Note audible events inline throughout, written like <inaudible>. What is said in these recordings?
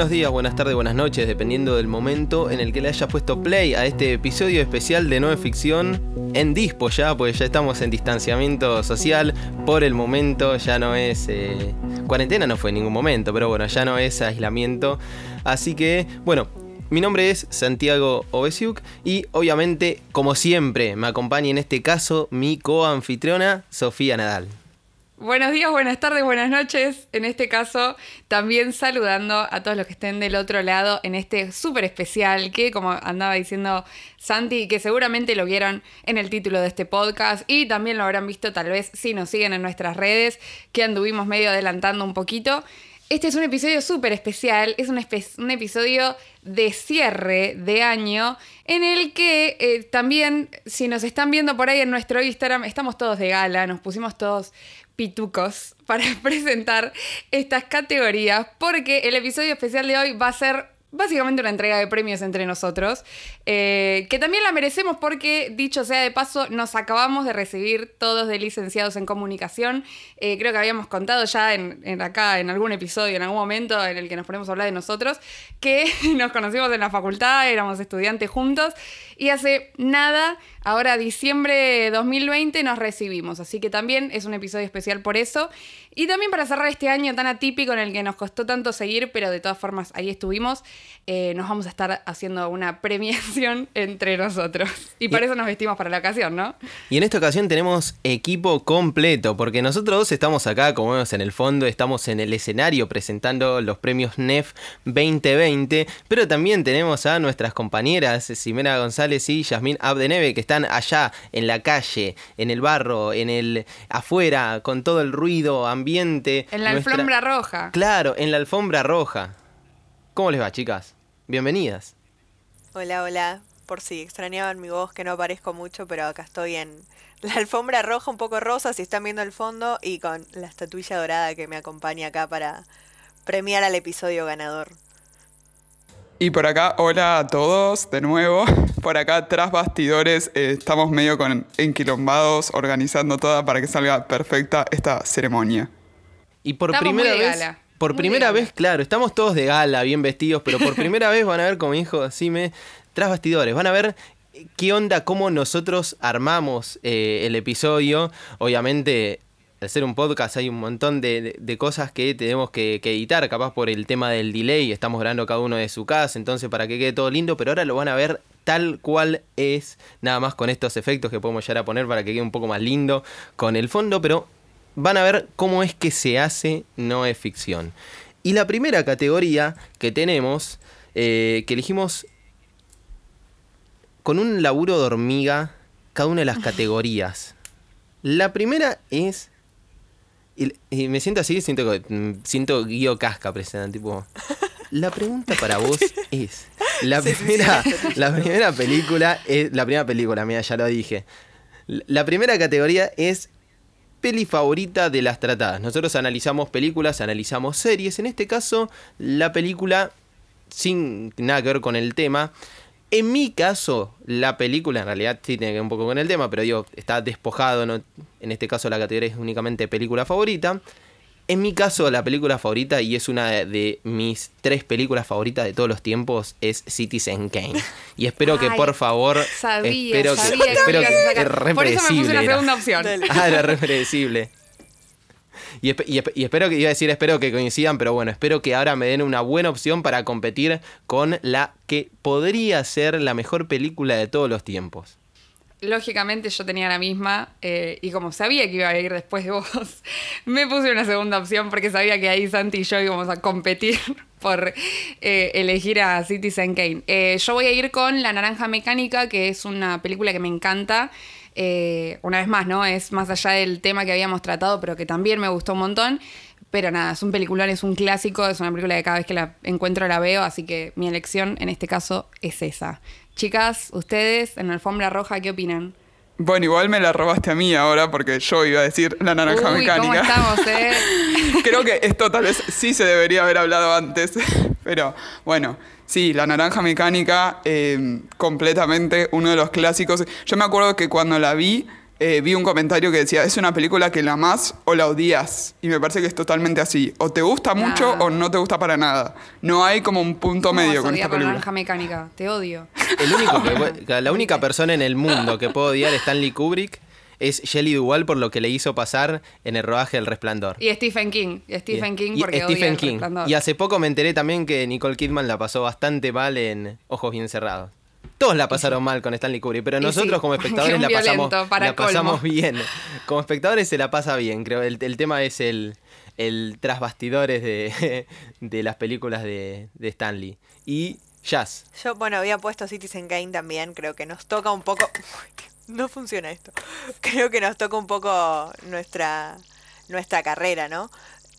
Buenos días, buenas tardes, buenas noches, dependiendo del momento en el que le hayas puesto play a este episodio especial de No Ficción en Dispo ya, pues ya estamos en distanciamiento social por el momento, ya no es... eh, cuarentena no fue en ningún momento, pero bueno, ya no es aislamiento. Así que, bueno, mi nombre es Santiago Obesiuk y obviamente, como siempre, me acompaña en este caso mi coanfitriona Sofía Nadal. Buenos días, buenas tardes, buenas noches. En este caso, también saludando a todos los que estén del otro lado en este súper especial que, como andaba diciendo Santi, que seguramente lo vieron en el título de este podcast y también lo habrán visto tal vez si nos siguen en nuestras redes, que anduvimos medio adelantando un poquito. Este es un episodio súper especial, es un, episodio de cierre de año en el que eh, también, si nos están viendo por ahí en nuestro Instagram, estamos todos de gala, nos pusimos todos pitucos para <laughs> presentar estas categorías porque el episodio especial de hoy va a ser básicamente una entrega de premios entre nosotros, eh, que también la merecemos porque, dicho sea de paso, nos acabamos de recibir todos de licenciados en comunicación. Eh, creo que habíamos contado ya en, acá, en algún episodio, en algún momento en el que nos ponemos a hablar de nosotros, que <laughs> nos conocimos en la facultad, éramos estudiantes juntos, y hace nada, ahora diciembre de 2020, nos recibimos. Así que también es un episodio especial por eso. Y también para cerrar este año tan atípico en el que nos costó tanto seguir, pero de todas formas ahí estuvimos, eh, nos vamos a estar haciendo una <laughs> premiación entre nosotros. Y para eso nos vestimos para la ocasión, ¿no? Y en esta ocasión tenemos equipo completo, porque nosotros dos estamos acá, como vemos en el fondo, estamos en el escenario presentando los premios NEF 2020, pero también tenemos a nuestras compañeras Ximena González y Yasmín Abdeneve, que están allá en la calle, en el barro, en el afuera, con todo el ruido ambiente. En la Nuestra- alfombra roja. Claro, en la alfombra roja. ¿Cómo les va, chicas? Bienvenidas. Hola, hola. Por si extrañaban mi voz, que no aparezco mucho, pero acá estoy en la alfombra roja, un poco rosa, si están viendo el fondo, y con la estatuilla dorada que me acompaña acá para premiar al episodio ganador. Y por acá, hola a todos de nuevo. <laughs> Por acá, tras bastidores, eh, estamos medio con enquilombados, organizando toda para que salga perfecta esta ceremonia. Y por Estamos muy primera de vez, gala, por muy primera gala. vez, claro, estamos todos de gala, bien vestidos, pero por <laughs> primera vez van a ver, como dijo Sime, tras bastidores, van a ver qué onda, cómo nosotros armamos eh, el episodio. Obviamente, al ser un podcast hay un montón de, de- de cosas que tenemos que, que editar, capaz por el tema del delay, estamos grabando cada uno de su casa, entonces para que quede todo lindo, pero ahora lo van a ver tal cual es, nada más con estos efectos que podemos llegar a poner para que quede un poco más lindo con el fondo, pero van a ver cómo es que se hace no es ficción. Y la primera categoría que tenemos, eh, que elegimos con un laburo de hormiga, cada una de las categorías. La primera es... Y, y me siento así, siento, que- mm, siento Guido Casca presente, tipo... La pregunta para vos <laughs> es... La Sí, sí, sí, primera, la primera película es... La primera película, mira, ya lo dije. La primera categoría es peli favorita de las tratadas. Nosotros analizamos películas, analizamos series. En este caso, la película, sin nada que ver con el tema. En mi caso, la película, en realidad sí tiene que ver un poco con el tema, pero digo, está despojado. ¿no? En este caso, la categoría es únicamente película favorita. En mi caso, la película favorita, y es una de, de mis tres películas favoritas de todos los tiempos, es Citizen Kane. Y espero que, por favor, Sabía, espero sabía que, espero que, a sacar. es re Por eso me puse era. segunda opción. Dale. Ah, era re predecible. Y, espe- y espe- y espero que, iba a decir, espero que coincidan, pero bueno, espero que ahora me den una buena opción para competir con la que podría ser la mejor película de todos los tiempos. Lógicamente yo tenía la misma eh, y como sabía que iba a ir después de vos, <laughs> me puse una segunda opción porque sabía que ahí Santi y yo íbamos a competir <laughs> por eh, elegir a Citizen Kane. Eh, yo voy a ir con La Naranja Mecánica, que es una película que me encanta. Eh, una vez más, ¿no? Es más allá del tema que habíamos tratado, pero que también me gustó un montón. Pero nada, es un peliculón, es un clásico, es una película que cada vez que la encuentro la veo, así que mi elección en este caso es esa. Chicas, ustedes en la alfombra roja, ¿qué opinan? Bueno, igual me la robaste a mí ahora porque yo iba a decir la naranja Uy, ¿cómo mecánica. estamos, eh? <laughs> Creo que esto tal vez sí se debería haber hablado antes, <laughs> pero bueno, sí, la naranja mecánica, eh, completamente uno de los clásicos. Yo me acuerdo que cuando la vi, eh, vi un comentario que decía, es una película que la amás o la odias. Y me parece que es totalmente así. O te gusta mucho Nah. o no te gusta para nada. No hay como un punto ¿Cómo medio vas a con esta la película. naranja mecánica? Te odio. El único que <laughs> puede- la única persona en el mundo que puede odiar a Stanley Kubrick es Shelley Duvall por lo que le hizo pasar en el rodaje del Resplandor. Y Stephen King. Y Stephen King Y porque odia Stephen el King. Resplandor. Y hace poco me enteré también que Nicole Kidman la pasó bastante mal en Ojos Bien Cerrados. Todos la pasaron mal con Stanley Kubrick, pero Y nosotros sí, como <laughs> espectadores la pasamos, violento, para la pasamos colmo. bien. Como espectadores se la pasa bien, creo. El, el tema es el, el tras bastidores de, <laughs> de las películas de, de Stanley. Y Jazz. Yo, bueno, había puesto Citizen Kane también, creo que nos toca un poco... No funciona esto. <laughs> Creo que nos toca un poco nuestra, nuestra carrera, ¿no?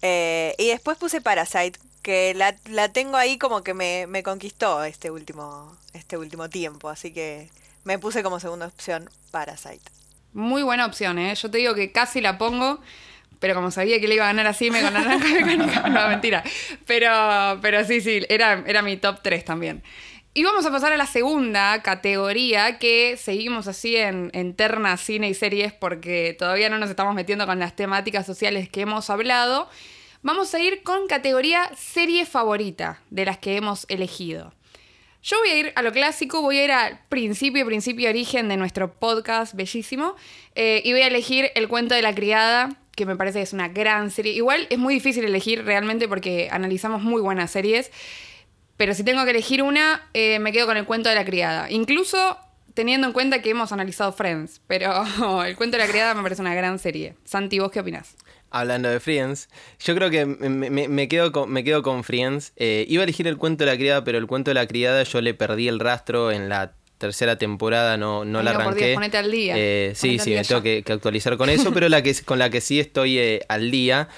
Eh, y después puse Parasite, que la, la tengo ahí como que me, me conquistó este último, este último tiempo, así que me puse como segunda opción Parasite. Muy buena opción, ¿eh? Yo te digo que casi la pongo, pero como sabía que le iba a ganar así, me la <laughs> naranja. No, mentira. Pero, pero sí, sí, era, era mi top 3 también. Y vamos a pasar a la segunda categoría, que seguimos así en, en terna cine y series, porque todavía no nos estamos metiendo con las temáticas sociales que hemos hablado. Vamos a ir con categoría serie favorita de las que hemos elegido. Yo voy a ir a lo clásico, voy a ir al principio, principio, origen de nuestro podcast bellísimo. eh, y voy a elegir El cuento de la criada, que me parece que es una gran serie. Igual es muy difícil elegir realmente porque analizamos muy buenas series. Pero si tengo que elegir una, eh, me quedo con El cuento de la criada. Incluso teniendo en cuenta que hemos analizado Friends. Pero <laughs> El cuento de la criada me parece una gran serie. Santi, ¿vos qué opinás? Hablando de Friends, yo creo que me, me- me quedo, con, me quedo con Friends. Eh, iba a elegir el cuento de la criada, pero el cuento de la criada yo le perdí el rastro en la tercera temporada, no, no Ay, la no, arranqué. Dios, ponete al día. Eh, sí, sí, día me tengo ya. que, que actualizar con eso, pero la que, <laughs> con la que sí estoy eh, al día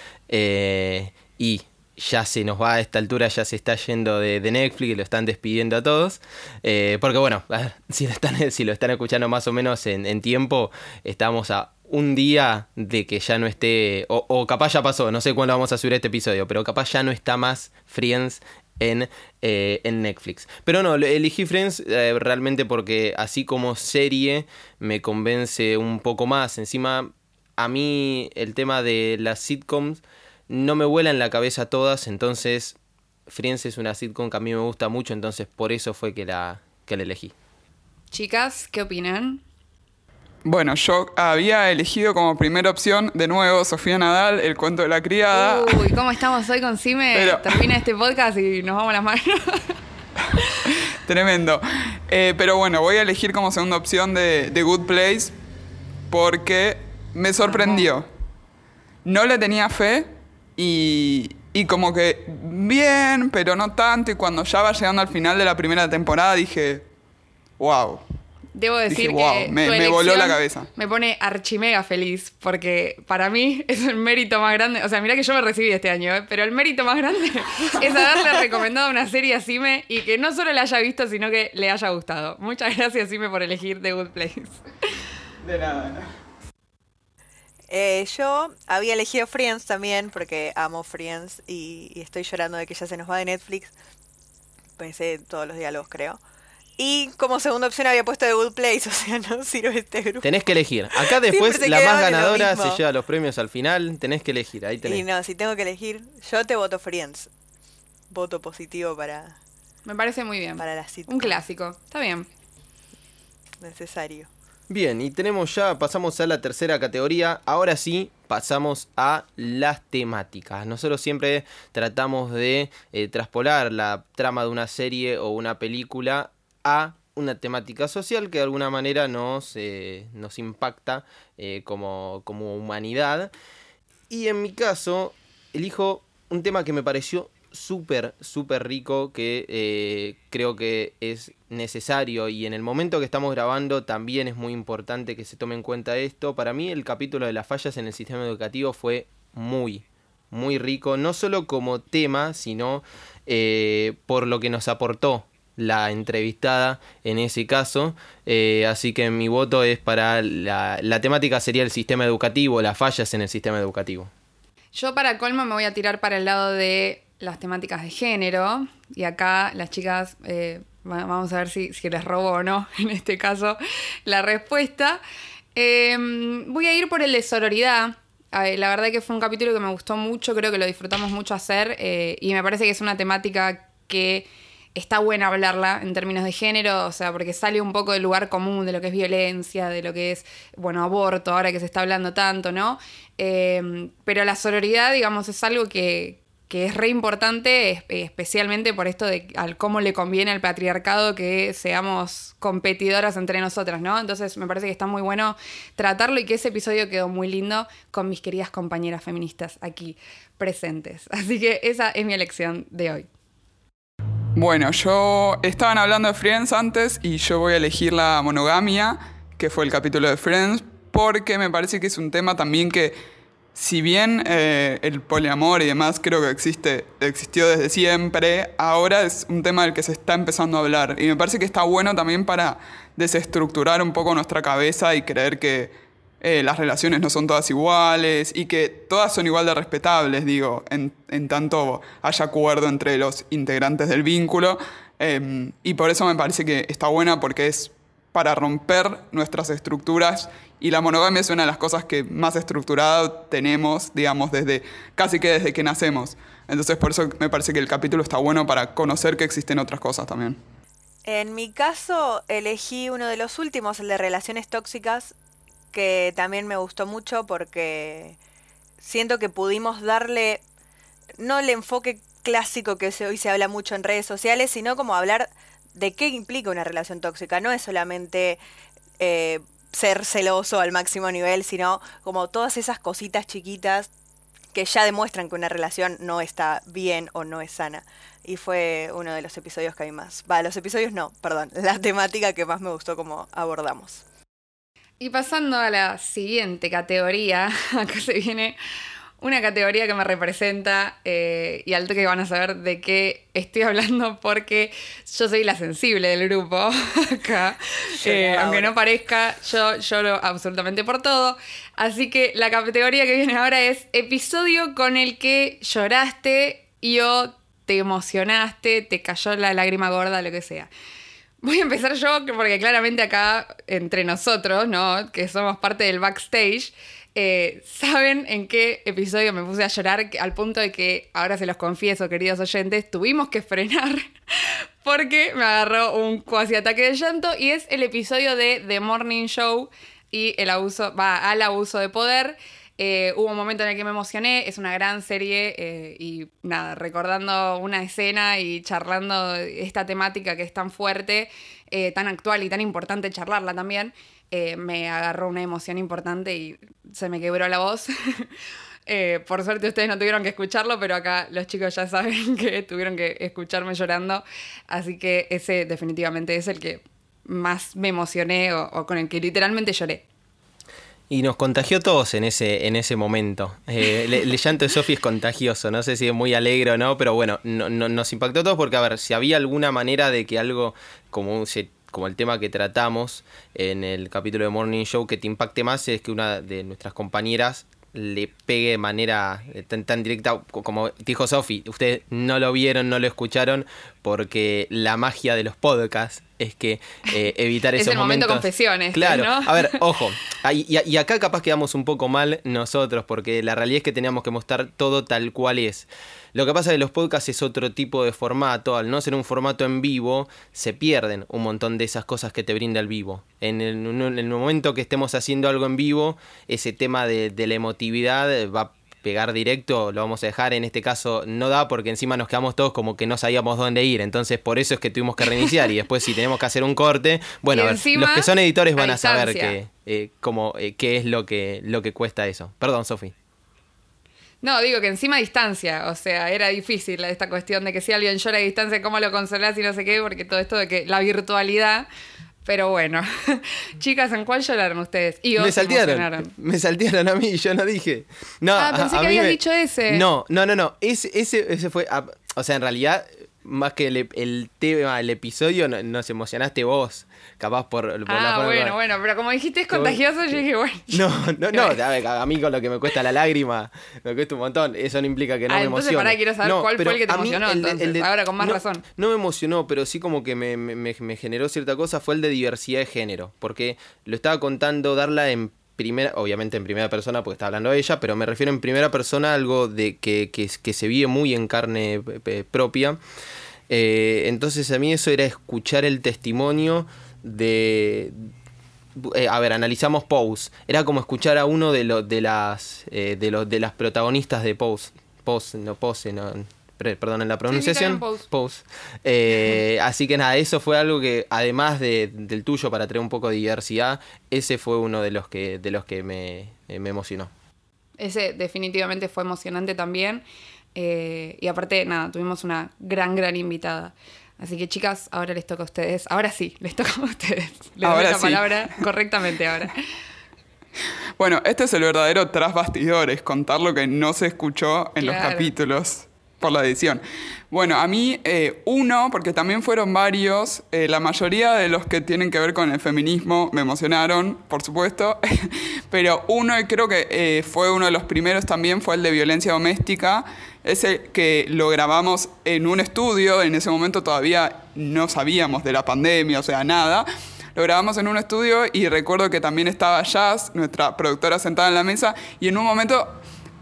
y ya se nos va a esta altura, ya se está yendo de, de Netflix lo están despidiendo a todos. Eh, porque bueno, <laughs> si, lo están, si lo están escuchando más o menos en, tiempo, estamos a un día de que ya no esté, o, capaz ya pasó, no sé cuándo vamos a subir este episodio, pero capaz ya no está más Friends en, eh, en Netflix. Pero no, elegí Friends eh, realmente porque así como serie me convence un poco más. Encima, a mí el tema de las sitcoms no me vuela en la cabeza todas, entonces Friends es una sitcom que a mí me gusta mucho, entonces por eso fue que la, que la elegí. Chicas, ¿qué opinan? Bueno, yo había elegido como primera opción, de nuevo, Sofía Nadal, El cuento de la criada. Uy, ¿cómo estamos hoy con Cime? Pero- Termina este podcast y nos vamos las manos. <laughs> Tremendo. Eh, pero bueno, voy a elegir como segunda opción de The Good Place porque me sorprendió. No le tenía fe y, y como que bien, pero no tanto. Y cuando ya va llegando al final de la primera temporada dije, wow. Debo decir Dije, "Wow, que me- tu me voló la cabeza". Me pone archimega feliz porque para mí <laughs> es el mérito más grande. O sea, mira que yo me recibí este año, ¿eh? pero el mérito más grande <laughs> es haberle recomendado una serie a Sime y que no solo la haya visto, sino que le haya gustado. Muchas gracias, Sime, por elegir The Good Place. De nada. Eh, yo había elegido Friends también porque amo Friends y, y estoy llorando de que ya se nos va de Netflix. Pensé todos los diálogos, creo. Y como segunda opción había puesto The Good Place, <laughs> o sea, no sirve este grupo. Tenés que elegir. Acá después la más ganadora se lleva los premios al final. Tenés que elegir, ahí tenés. Y no, si tengo que elegir, yo te voto Friends. Voto positivo para, Me parece muy bien. para la sitcom. Un clásico. Está bien. Necesario. Bien, y tenemos ya, pasamos a la tercera categoría. Ahora sí, pasamos a las temáticas. Nosotros siempre tratamos de eh, traspolar la trama de una serie o una película a una temática social que de alguna manera nos, eh, nos impacta eh, como, como humanidad. Y en mi caso, elijo un tema que me pareció súper, súper rico, que eh, creo que es necesario y en el momento que estamos grabando también es muy importante que se tome en cuenta esto. Para mí el capítulo de las fallas en el sistema educativo fue muy, muy rico, no solo como tema, sino eh, por lo que nos aportó la entrevistada en ese caso. Eh, así que mi voto es para la, la temática sería el sistema educativo, las fallas en el sistema educativo. Yo para colmo me voy a tirar para el lado de las temáticas de género. Y acá las chicas, eh, va- vamos a ver si, si les robo o no, <laughs> en este caso, la respuesta. Em, voy a ir por el de sororidad. La verdad que fue un capítulo que me gustó mucho, creo que lo disfrutamos mucho hacer eh, y me parece que es una temática que está buena hablarla en términos de género, o sea, porque sale un poco del lugar común de lo que es violencia, de lo que es, bueno, aborto, ahora que se está hablando tanto, ¿no? Em, pero la sororidad, digamos, es algo que, que es re importante, especialmente por esto de al cómo le conviene al patriarcado que seamos competidoras entre nosotras, ¿no? Entonces me parece que está muy bueno tratarlo y que ese episodio quedó muy lindo con mis queridas compañeras feministas aquí presentes. <laughs> Así que esa es mi elección de hoy. Bueno, yo estaban hablando de Friends antes y yo voy a elegir la monogamia, que fue el capítulo de Friends, porque me parece que es un tema también que si bien eh, el poliamor y demás creo que existe, existió desde siempre, ahora es un tema del que se está empezando a hablar. Y me parece que está bueno también para desestructurar un poco nuestra cabeza y creer que eh, las relaciones no son todas iguales y que todas son igual de respetables, digo, en, tanto haya acuerdo entre los integrantes del vínculo. Em, y por eso me parece que está buena porque es para romper nuestras estructuras y la monogamia es una de las cosas que más estructurada tenemos, digamos, desde casi que desde que nacemos. Entonces por eso me parece que el capítulo está bueno para conocer que existen otras cosas también. En mi caso elegí uno de los últimos, el de relaciones tóxicas, que también me gustó mucho porque siento que pudimos darle no el enfoque clásico que hoy se habla mucho en redes sociales, sino como hablar de qué implica una relación tóxica. No es solamente eh, ser celoso al máximo nivel, sino como todas esas cositas chiquitas que ya demuestran que una relación no está bien o no es sana. Y fue uno de los episodios que hay más. Va, los episodios no, perdón, <laughs> la temática que más me gustó como abordamos. Y pasando a la siguiente categoría, <laughs> acá se viene una categoría que me representa eh, y al toque van a saber de qué estoy <laughs> hablando porque yo soy la sensible del grupo <laughs> acá. Eh, aunque no parezca, yo lloro absolutamente por todo. Así que la categoría que viene ahora es episodio con el que lloraste y o te emocionaste, te cayó la lágrima gorda, lo que sea. Voy a empezar yo, porque claramente acá, entre nosotros, ¿no? Que somos parte del backstage, eh, ¿Saben en qué episodio me puse a llorar? Al punto de que, ahora se los confieso, queridos oyentes, tuvimos que frenar <laughs> porque me agarró un cuasi ataque de llanto y es el episodio de The Morning Show y el abuso, va, al abuso de poder. Eh, hubo un momento en el que me emocioné, es una gran serie eh, y nada, recordando una escena y charlando esta temática que es tan fuerte, tan actual y tan importante charlarla también. Eh, me agarró una emoción importante y se me quebró la voz. <laughs> Eh, por suerte ustedes no tuvieron que escucharlo, pero acá los chicos ya <laughs> saben que tuvieron que escucharme llorando. Así que ese definitivamente es el que más me emocioné o, con el que literalmente lloré. Y nos contagió todos en ese, en ese momento. Eh, <laughs> el, llanto de Sofi es contagioso, no sé si es muy alegre o no, pero bueno, no, nos impactó todos porque, a ver, si había alguna manera de que algo como se como el tema que tratamos en el capítulo de Morning Show que te impacte más es que una de nuestras compañeras le pegue de manera eh, tan, directa como dijo Sofi. Ustedes no lo vieron, no lo escucharon, porque la magia de los podcasts es que eh, evitar <laughs> esos es el momentos. momento confesiones. Claro, a ver, ojo. Y, y, acá capaz quedamos un poco mal nosotros, porque la realidad es que teníamos que mostrar todo tal cual es. Lo que pasa es que los podcasts es otro tipo de formato. Al no ser un formato en vivo, se pierden un montón de esas cosas que te brinda el vivo. En el, momento que estemos haciendo algo en vivo, ese tema de, la emotividad va pegar directo, lo vamos a dejar. En este caso no da porque encima nos quedamos todos como que no sabíamos dónde ir. Entonces por eso es que tuvimos que reiniciar. y después si tenemos que hacer un corte, bueno, a ver, los que son editores van a, saber que, eh, eh, qué es lo que, lo que cuesta eso. Perdón, Sofi. No, digo que encima a distancia, o sea, era difícil esta cuestión de que si alguien llora a distancia, ¿cómo lo consolás y no sé qué? Porque todo esto de que la virtualidad... Pero bueno, <laughs> chicas, ¿en cuál lloraron ustedes? Y me saltearon. Me saltearon a mí, yo no dije. No, ah, pensé que habías dicho ese. No, no, no, no. Ese, ese, ese fue. O sea, en realidad más que el, el tema, el episodio, no- nos emocionaste vos, capaz por, por la Ah, forma- bueno, bueno, pero como dijiste es contagioso, yo dije, bueno. No, no, no, <laughs> a, ver, a mí con lo que me cuesta la lágrima, me cuesta un montón, eso no implica que no Ah, me entonces, emocione. pará, quiero saber No, cuál fue el que te emocionó, entonces, ahora con más no- razón. No me emocionó, pero sí como que me- me- me generó cierta cosa, fue el de diversidad de género, porque lo estaba contando Darla en primera, obviamente en primera persona porque está hablando ella, pero me refiero en primera persona a algo de que, que, se vive muy en carne eh, eh, propia. Eh, entonces a mí eso era escuchar el testimonio de... a ver, analizamos Pose. Era como escuchar a uno de, los de, las, eh, de, los de las protagonistas de Pose. Pose, no Pose, no... Perdón en la pronunciación. también Pose. Pose. Eh, <laughs> así que nada, eso fue algo que, además de- del tuyo, para traer un poco de diversidad, ese fue uno de los que, de los que me, eh, me emocionó. Ese definitivamente fue emocionante también. Eh, y aparte, nada, tuvimos una gran, gran invitada. Así que chicas, ahora les toca a ustedes. Ahora sí, les toca a ustedes. Les Ahora doy la sí. palabra correctamente ahora. Bueno, este es el verdadero tras bastidores, contar lo que no se escuchó en los capítulos por la edición. Bueno, a mí eh, uno, porque también fueron varios, eh, la mayoría de los que tienen que ver con el feminismo me emocionaron, por supuesto, <laughs> pero uno, y creo que eh, fue uno de los primeros también, fue el de violencia doméstica, ese que lo grabamos en un estudio, en ese momento todavía no sabíamos de la pandemia, o sea, nada. Lo grabamos en un estudio y recuerdo que también estaba Jazz, nuestra productora sentada en la mesa, y en un momento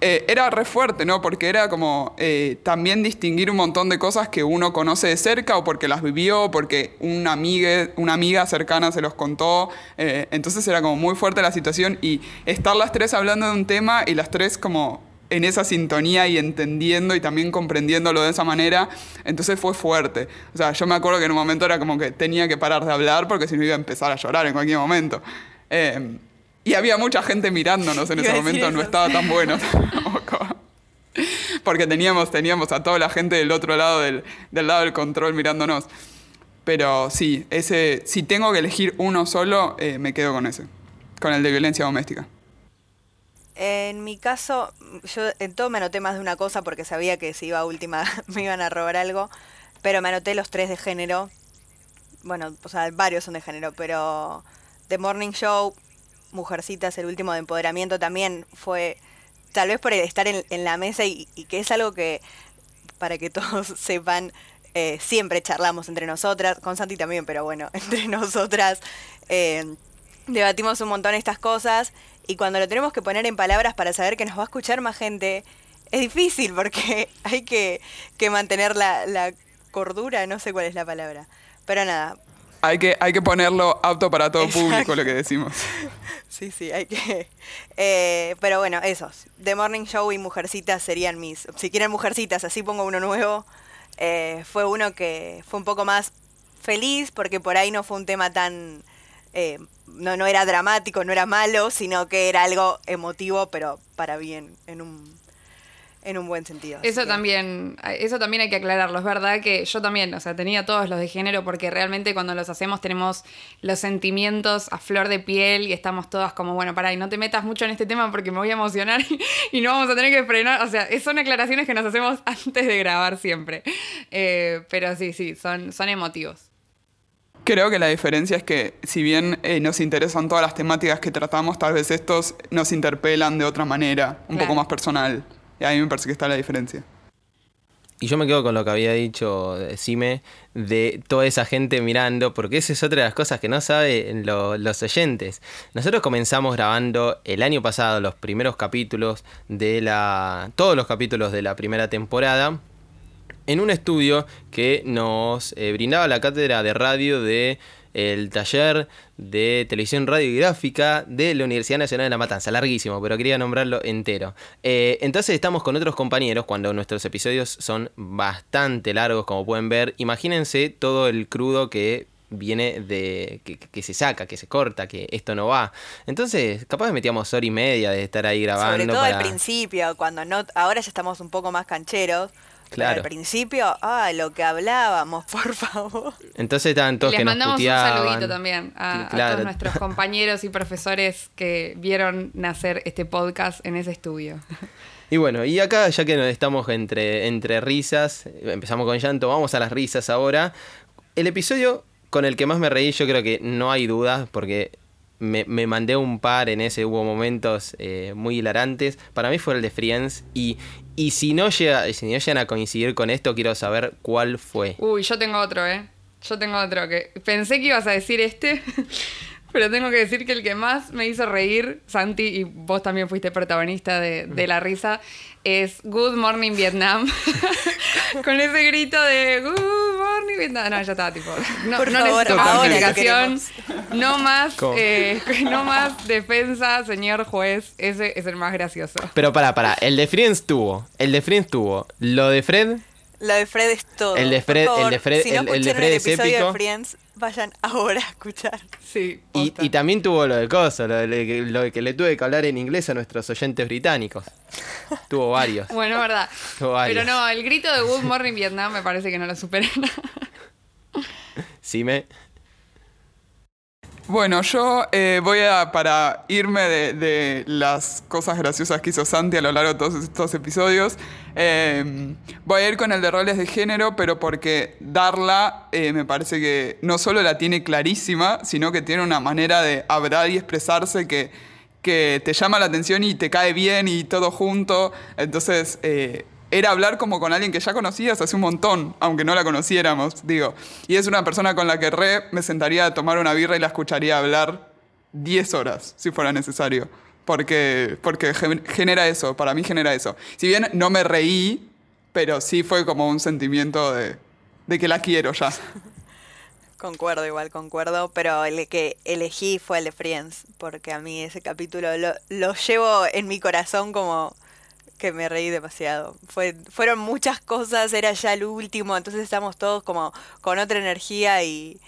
eh, era re fuerte, ¿no? Porque era como eh, también distinguir un montón de cosas que uno conoce de cerca o porque las vivió, o porque una amiga, una amiga cercana se los contó. eh, entonces era como muy fuerte la situación y estar las tres hablando de un tema y las tres como en esa sintonía y entendiendo y también comprendiéndolo de esa manera, entonces fue fuerte. O sea, yo me acuerdo que en un momento era como que tenía que parar de hablar porque si no iba a empezar a llorar en cualquier momento. Y había mucha gente mirándonos en ese momento, no estaba tan bueno <laughs> tampoco. Porque teníamos, teníamos a toda la gente del otro lado del, del lado del control mirándonos. Pero sí, ese, si tengo que elegir uno solo, eh, me quedo con ese, con el de violencia doméstica. En mi caso, yo en todo me anoté más de una cosa porque sabía que si iba a última <laughs> me iban a robar algo, pero me anoté los tres de género. Bueno, o sea, varios son de género, pero The Morning Show, Mujercitas, el último de empoderamiento también fue, tal vez por el estar en, en la mesa y, y que es algo que, para que <laughs> todos sepan, eh, siempre charlamos entre nosotras, con Santi también, pero bueno, <laughs> entre nosotras. eh, debatimos un montón estas cosas y cuando lo tenemos que poner en palabras para saber que nos va a escuchar más gente, es difícil <laughs> porque hay que, que mantener la, la cordura, no sé cuál es la palabra. Pero nada, Hay que, hay que ponerlo apto para todo Exacto. público, lo que decimos. Sí, sí, hay que... <laughs> eh, pero bueno, esos. The Morning Show y Mujercitas serían mis... Si quieren Mujercitas, así pongo uno nuevo. eh, fue uno que fue un poco más feliz porque por ahí no fue un tema tan... eh, no, no era dramático, no era malo, sino que era algo emotivo, pero para bien, en un, en un buen sentido. Eso que- también, eso también hay que aclararlo. Es verdad que yo también, o sea, tenía todos los de género porque realmente cuando los hacemos tenemos los sentimientos a flor de piel y estamos todas como, bueno, pará, y no te metas mucho en este tema porque me voy a emocionar <laughs> y, no vamos a tener que frenar. O sea, son aclaraciones que nos hacemos <laughs> antes de grabar siempre. Eh, pero sí, sí, son, son emotivos. Creo que la diferencia es que si bien eh, nos interesan todas las temáticas que tratamos, tal vez estos nos interpelan de otra manera, un Claro. poco más personal. Y a mí me parece que está la diferencia. Y yo me quedo con lo que había dicho eh, Sime de toda esa gente mirando, porque esa es otra de las cosas que no saben lo- los oyentes. Nosotros comenzamos grabando el año pasado los primeros capítulos de la. todos los capítulos de la primera temporada. En un estudio que nos eh, brindaba la cátedra de radio de el taller de televisión radiográfica de la Universidad Nacional de La Matanza. Larguísimo, pero quería nombrarlo entero. Eh, entonces estamos con otros compañeros cuando nuestros episodios son bastante largos, como pueden ver. Imagínense todo el crudo que viene de que, que se saca, que se corta, que esto no va. Entonces, capaz metíamos hora y media de estar ahí grabando. Sobre todo para... al principio, cuando no, ahora ya estamos un poco más cancheros. Pero Claro. al principio, ah, lo que hablábamos, <laughs> por favor. Entonces estaban todos Les que nos mandamos un saludito también a, a todos nuestros <laughs> compañeros y profesores que vieron nacer este podcast en ese estudio. Y bueno, y acá ya que estamos entre, entre risas, empezamos con llanto, vamos a las risas ahora. El episodio con el que más me reí, yo creo que no hay duda, porque me, me mandé un par en ese, hubo momentos eh, muy hilarantes. Para mí fue el de Friends. Y, y si, no llega, si no llegan a coincidir con esto, quiero saber cuál fue. Uy, yo tengo otro, ¿eh? Yo tengo otro que pensé que ibas a decir este, <laughs> pero tengo que decir que el que más me hizo reír, Santi, y vos también fuiste protagonista de, de la risa, es Good Morning Vietnam. <laughs> Con ese grito de Good Morning Vietnam. No, ya estaba tipo. No, Por no favor, necesito ahora que. No más, eh, no más defensa, señor juez. Ese es el más gracioso. Pero para, para, el de Friends tuvo. El de Friends tuvo. Lo de Fred. Lo de Fred es todo. El de Por Fred- favor, el de Fred- si no el- el de Fred es episodio épico. de Friends, vayan <laughs> ahora a escuchar. Sí. Y, también tuvo lo de Coso, lo, de- lo de que le tuve que hablar en inglés a nuestros oyentes británicos. <laughs> Tuvo varios. Bueno, es verdad. <laughs> Tuvo varios. Pero no, el grito de Good Morning Vietnam me parece que no lo supera nada. Sí me. Bueno, yo eh, voy a, para irme de, las cosas graciosas que hizo Santi a lo largo de todos estos episodios, eh, voy a ir con el de roles de género, pero porque Darla eh, me parece que no solo la tiene clarísima, sino que tiene una manera de hablar y expresarse que, que te llama la atención y te cae bien y todo junto. Entonces, eh, era hablar como con alguien que ya conocías hace un montón, aunque no la conociéramos, digo. Y es una persona con la que re me sentaría a tomar una birra y la escucharía hablar 10 horas, si fuera necesario. Porque, porque gen- genera eso, para mí genera eso. Si bien no me reí, pero sí fue como un sentimiento de, de que la quiero ya. Concuerdo, igual concuerdo, pero el que elegí fue el de Friends, porque a mí ese capítulo lo, lo llevo en mi corazón como que me reí demasiado. Fue, fueron muchas cosas, era ya el último, entonces estamos todos como con otra energía y,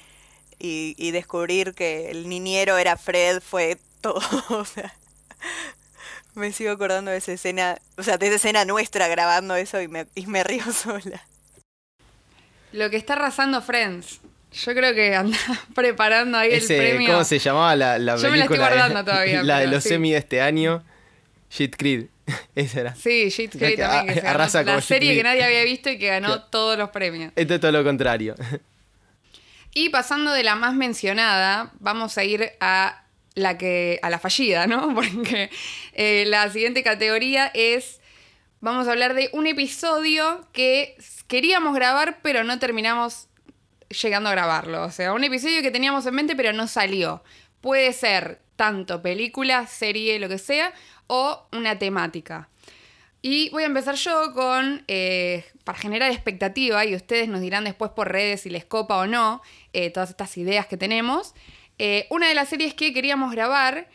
y, y descubrir que el niñero era Fred fue todo. <laughs> o sea, me sigo acordando de esa escena, o sea, de esa escena nuestra grabando eso y me, y me río <laughs> sola. Lo que está arrasando Friends. Yo creo que anda <laughs> preparando ahí Ese, el premio. ¿Cómo se llamaba la, la Yo me la estoy de- guardando todavía, La de los sí. semi de este año. Shit Creed. <laughs> Esa era. Sí, Que también, que se ganó arrasa la serie que nadie había visto y que ganó Claro. todos los premios. Esto es todo lo contrario. <laughs> Y pasando de la más mencionada, vamos a ir a la que a la fallida, ¿no? <laughs> Porque eh, la siguiente categoría es vamos a hablar de un episodio que queríamos grabar pero no terminamos llegando a grabarlo, o sea, un episodio que teníamos en mente pero no salió. Puede ser tanto película, serie, lo que sea, o una temática. Y voy a empezar yo con, eh, para generar expectativa, y ustedes nos dirán después por redes si les copa o no eh, todas estas ideas que tenemos. Eh, una de las series que queríamos grabar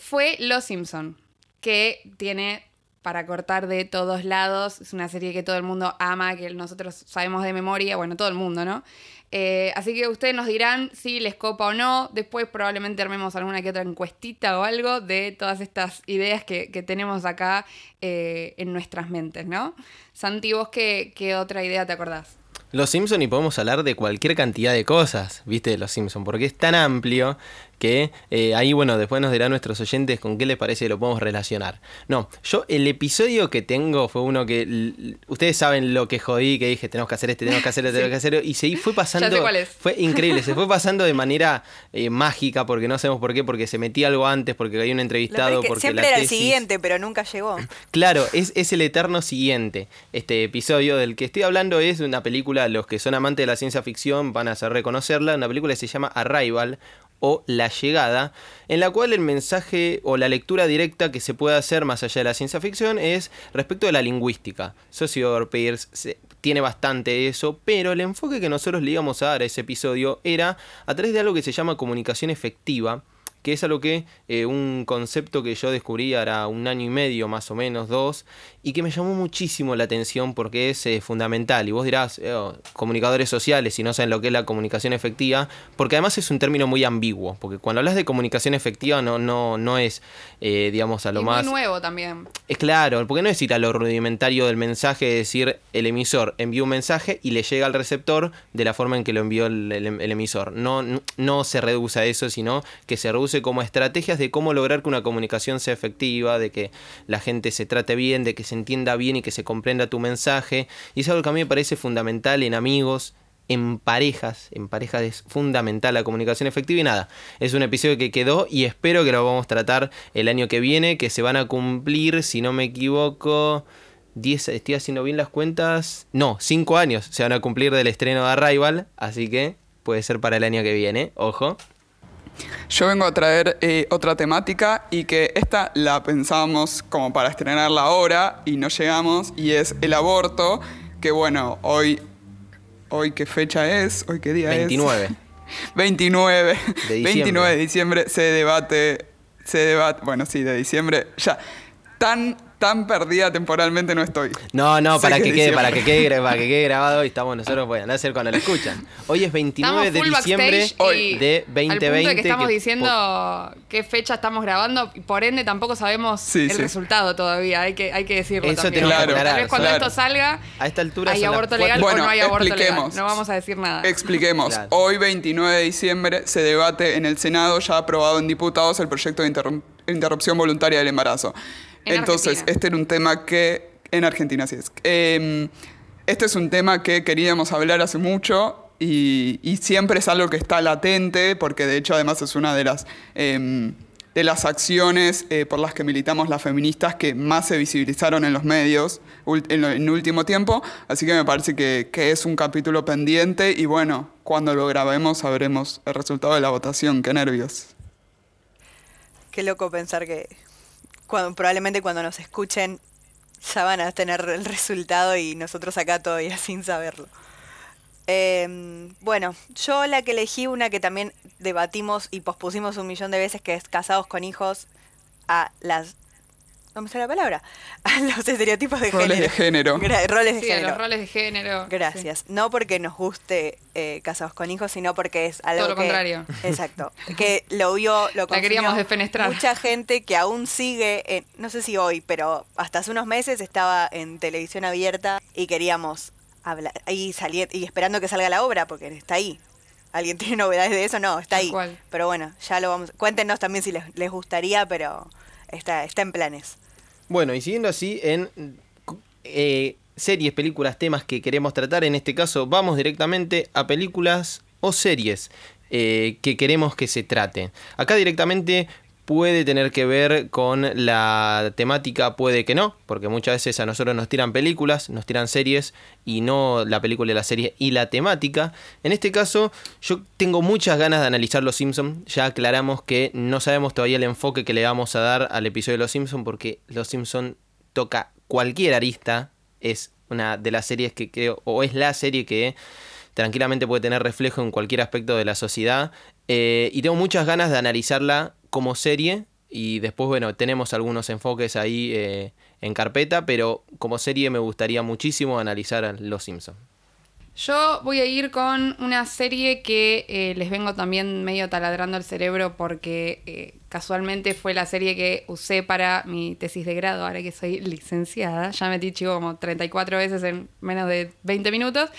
fue Los Simpson, que tiene para cortar de todos lados. Es una serie que todo el mundo ama, que nosotros sabemos de memoria, bueno, todo el mundo, ¿no? Eh, así que ustedes nos dirán si les copa o no. Después probablemente armemos alguna que otra encuestita o algo de todas estas ideas que, que tenemos acá eh, en nuestras mentes, ¿no? Santi, ¿vos qué, qué otra idea te acordás? Los Simpson y podemos hablar de cualquier cantidad de cosas, viste, de los Simpson, porque es tan amplio que eh, ahí, bueno, después nos dirán nuestros oyentes con qué les parece que lo podemos relacionar. No, yo el episodio que tengo fue uno que ustedes saben lo que jodí, que dije, tenemos que hacer este, tenemos que hacer este, tenemos que hacer y se fue pasando. <laughs> Ya sé cuál es. Fue increíble, se fue pasando de manera eh, mágica, porque no sabemos por qué, porque se metía algo antes, porque había un entrevistado, porque siempre la era el siguiente, pero nunca llegó. <clears throat> Claro, es, es el eterno siguiente. Este episodio del que estoy hablando es de una película, los que son amantes de la ciencia ficción van a saber reconocerla, una película que se llama Arrival o La Llegada, en la cual el mensaje o la lectura directa que se puede hacer más allá de la ciencia ficción es respecto de la lingüística. Socio Pierce tiene bastante eso, pero el enfoque que nosotros le íbamos a dar a ese episodio era a través de algo que se llama comunicación efectiva, que es algo que eh, un concepto que yo descubrí hará un año y medio más o menos, dos, y que me llamó muchísimo la atención porque es eh, fundamental. Y vos dirás, eh, oh, comunicadores sociales, si no saben lo que es la comunicación efectiva, porque además es un término muy ambiguo, porque cuando hablas de comunicación efectiva no, no, no es, digamos, a lo y más... muy nuevo también. Es claro, porque no necesita lo rudimentario del mensaje, es decir, el emisor envía un mensaje y le llega al receptor de la forma en que lo envió el, el- el emisor. No, no, no se reduce a eso, sino que se reduce como estrategias de cómo lograr que una comunicación sea efectiva, de que la gente se trate bien, de que se entienda bien y que se comprenda tu mensaje. Y es algo que a mí me parece fundamental en amigos, en parejas, en parejas es fundamental la comunicación efectiva y nada, es un episodio que quedó y espero que lo vamos a tratar el año que viene, que se van a cumplir, si no me equivoco, 10, estoy haciendo bien las cuentas, no, 5 años se van a cumplir del estreno de Arrival, así que puede ser para el año que viene, ojo. Yo vengo a traer eh, otra temática y que esta la pensábamos como para estrenarla ahora y no llegamos y es el aborto, que bueno, hoy hoy qué fecha es, hoy qué día 29. es. 29. <laughs> De diciembre. 29 de diciembre se debate, se debate, bueno, sí, de diciembre, ya, tan, tan perdida temporalmente no estoy. No, no, para que quede, para que quede, <laughs> para que quede grabado y estamos nosotros, pueden hacer cuando lo escuchan. Hoy es 29 Estamos de diciembre de 2020. Al punto de que estamos que- diciendo qué fecha estamos grabando y por ende tampoco sabemos Sí, el sí. resultado todavía, hay que, hay que decirlo Eso también. tenemos que Tal vez cuando claro. esto salga A esta altura hay las aborto legal Bueno, o no hay aborto legal. expliquemos. No vamos a decir nada. Expliquemos. Claro. Hoy, 29 de diciembre, se debate en el Senado, ya aprobado en diputados, el proyecto de interrum- interrupción voluntaria del embarazo. En Entonces, Argentina. este era un tema que. En Argentina, sí es. Eh, este es un tema que queríamos hablar hace mucho y, y siempre es algo que está latente, porque de hecho, además, es una de las. em, de las acciones eh, por las que militamos las feministas que más se visibilizaron en los medios en, lo- en último tiempo. Así que me parece que, que es un capítulo pendiente y bueno, cuando lo grabemos sabremos el resultado de la votación. Qué nervios. Qué loco pensar que cuando, probablemente cuando nos escuchen ya van a tener el resultado y nosotros acá todavía <laughs> sin saberlo. Eh, bueno, yo la que elegí, una que también debatimos y pospusimos un millón de veces, que es Casados con Hijos, a las... ¿No me sale la palabra? <laughs> A los estereotipos de Roles de género. roles de Sí, a género. los roles de género. Gracias. No porque nos guste eh, Casados con Hijos, sino porque es algo Todo lo que... contrario. Exacto. Que lo vio, lo La queríamos. Mucha gente que aún sigue, en- no sé si hoy, pero hasta hace unos meses estaba en televisión abierta y queríamos hablar, y, salir, y esperando que salga la obra, porque está ahí. ¿Alguien <laughs> tiene novedades de eso? No, está ahí. Pero bueno, ya lo vamos. Cuéntenos también si les, les gustaría, pero está, está en planes. Bueno, y siguiendo así en eh, series, películas, temas que queremos tratar, en este caso vamos directamente a películas o series eh, que queremos que se traten. Acá directamente puede tener que ver con la temática, puede que no, porque muchas veces a nosotros nos tiran películas, nos tiran series y no la película y la serie y la temática. En este caso, yo tengo muchas ganas de analizar Los Simpsons. Ya aclaramos que no sabemos todavía el enfoque que le vamos a dar al episodio de Los Simpsons, porque Los Simpsons toca cualquier arista. Es una de las series que creo, o es la serie que tranquilamente puede tener reflejo en cualquier aspecto de la sociedad. Eh, y tengo muchas ganas de analizarla como serie. Y después, bueno, tenemos algunos enfoques ahí eh, en carpeta, pero como serie me gustaría muchísimo analizar a Los Simpsons. Yo voy a ir con una serie que eh, les vengo también medio taladrando el cerebro porque eh, casualmente fue la serie que usé para mi tesis de grado, ahora que soy <laughs> licenciada. Ya metí chico como 34 veces en menos de 20 minutos.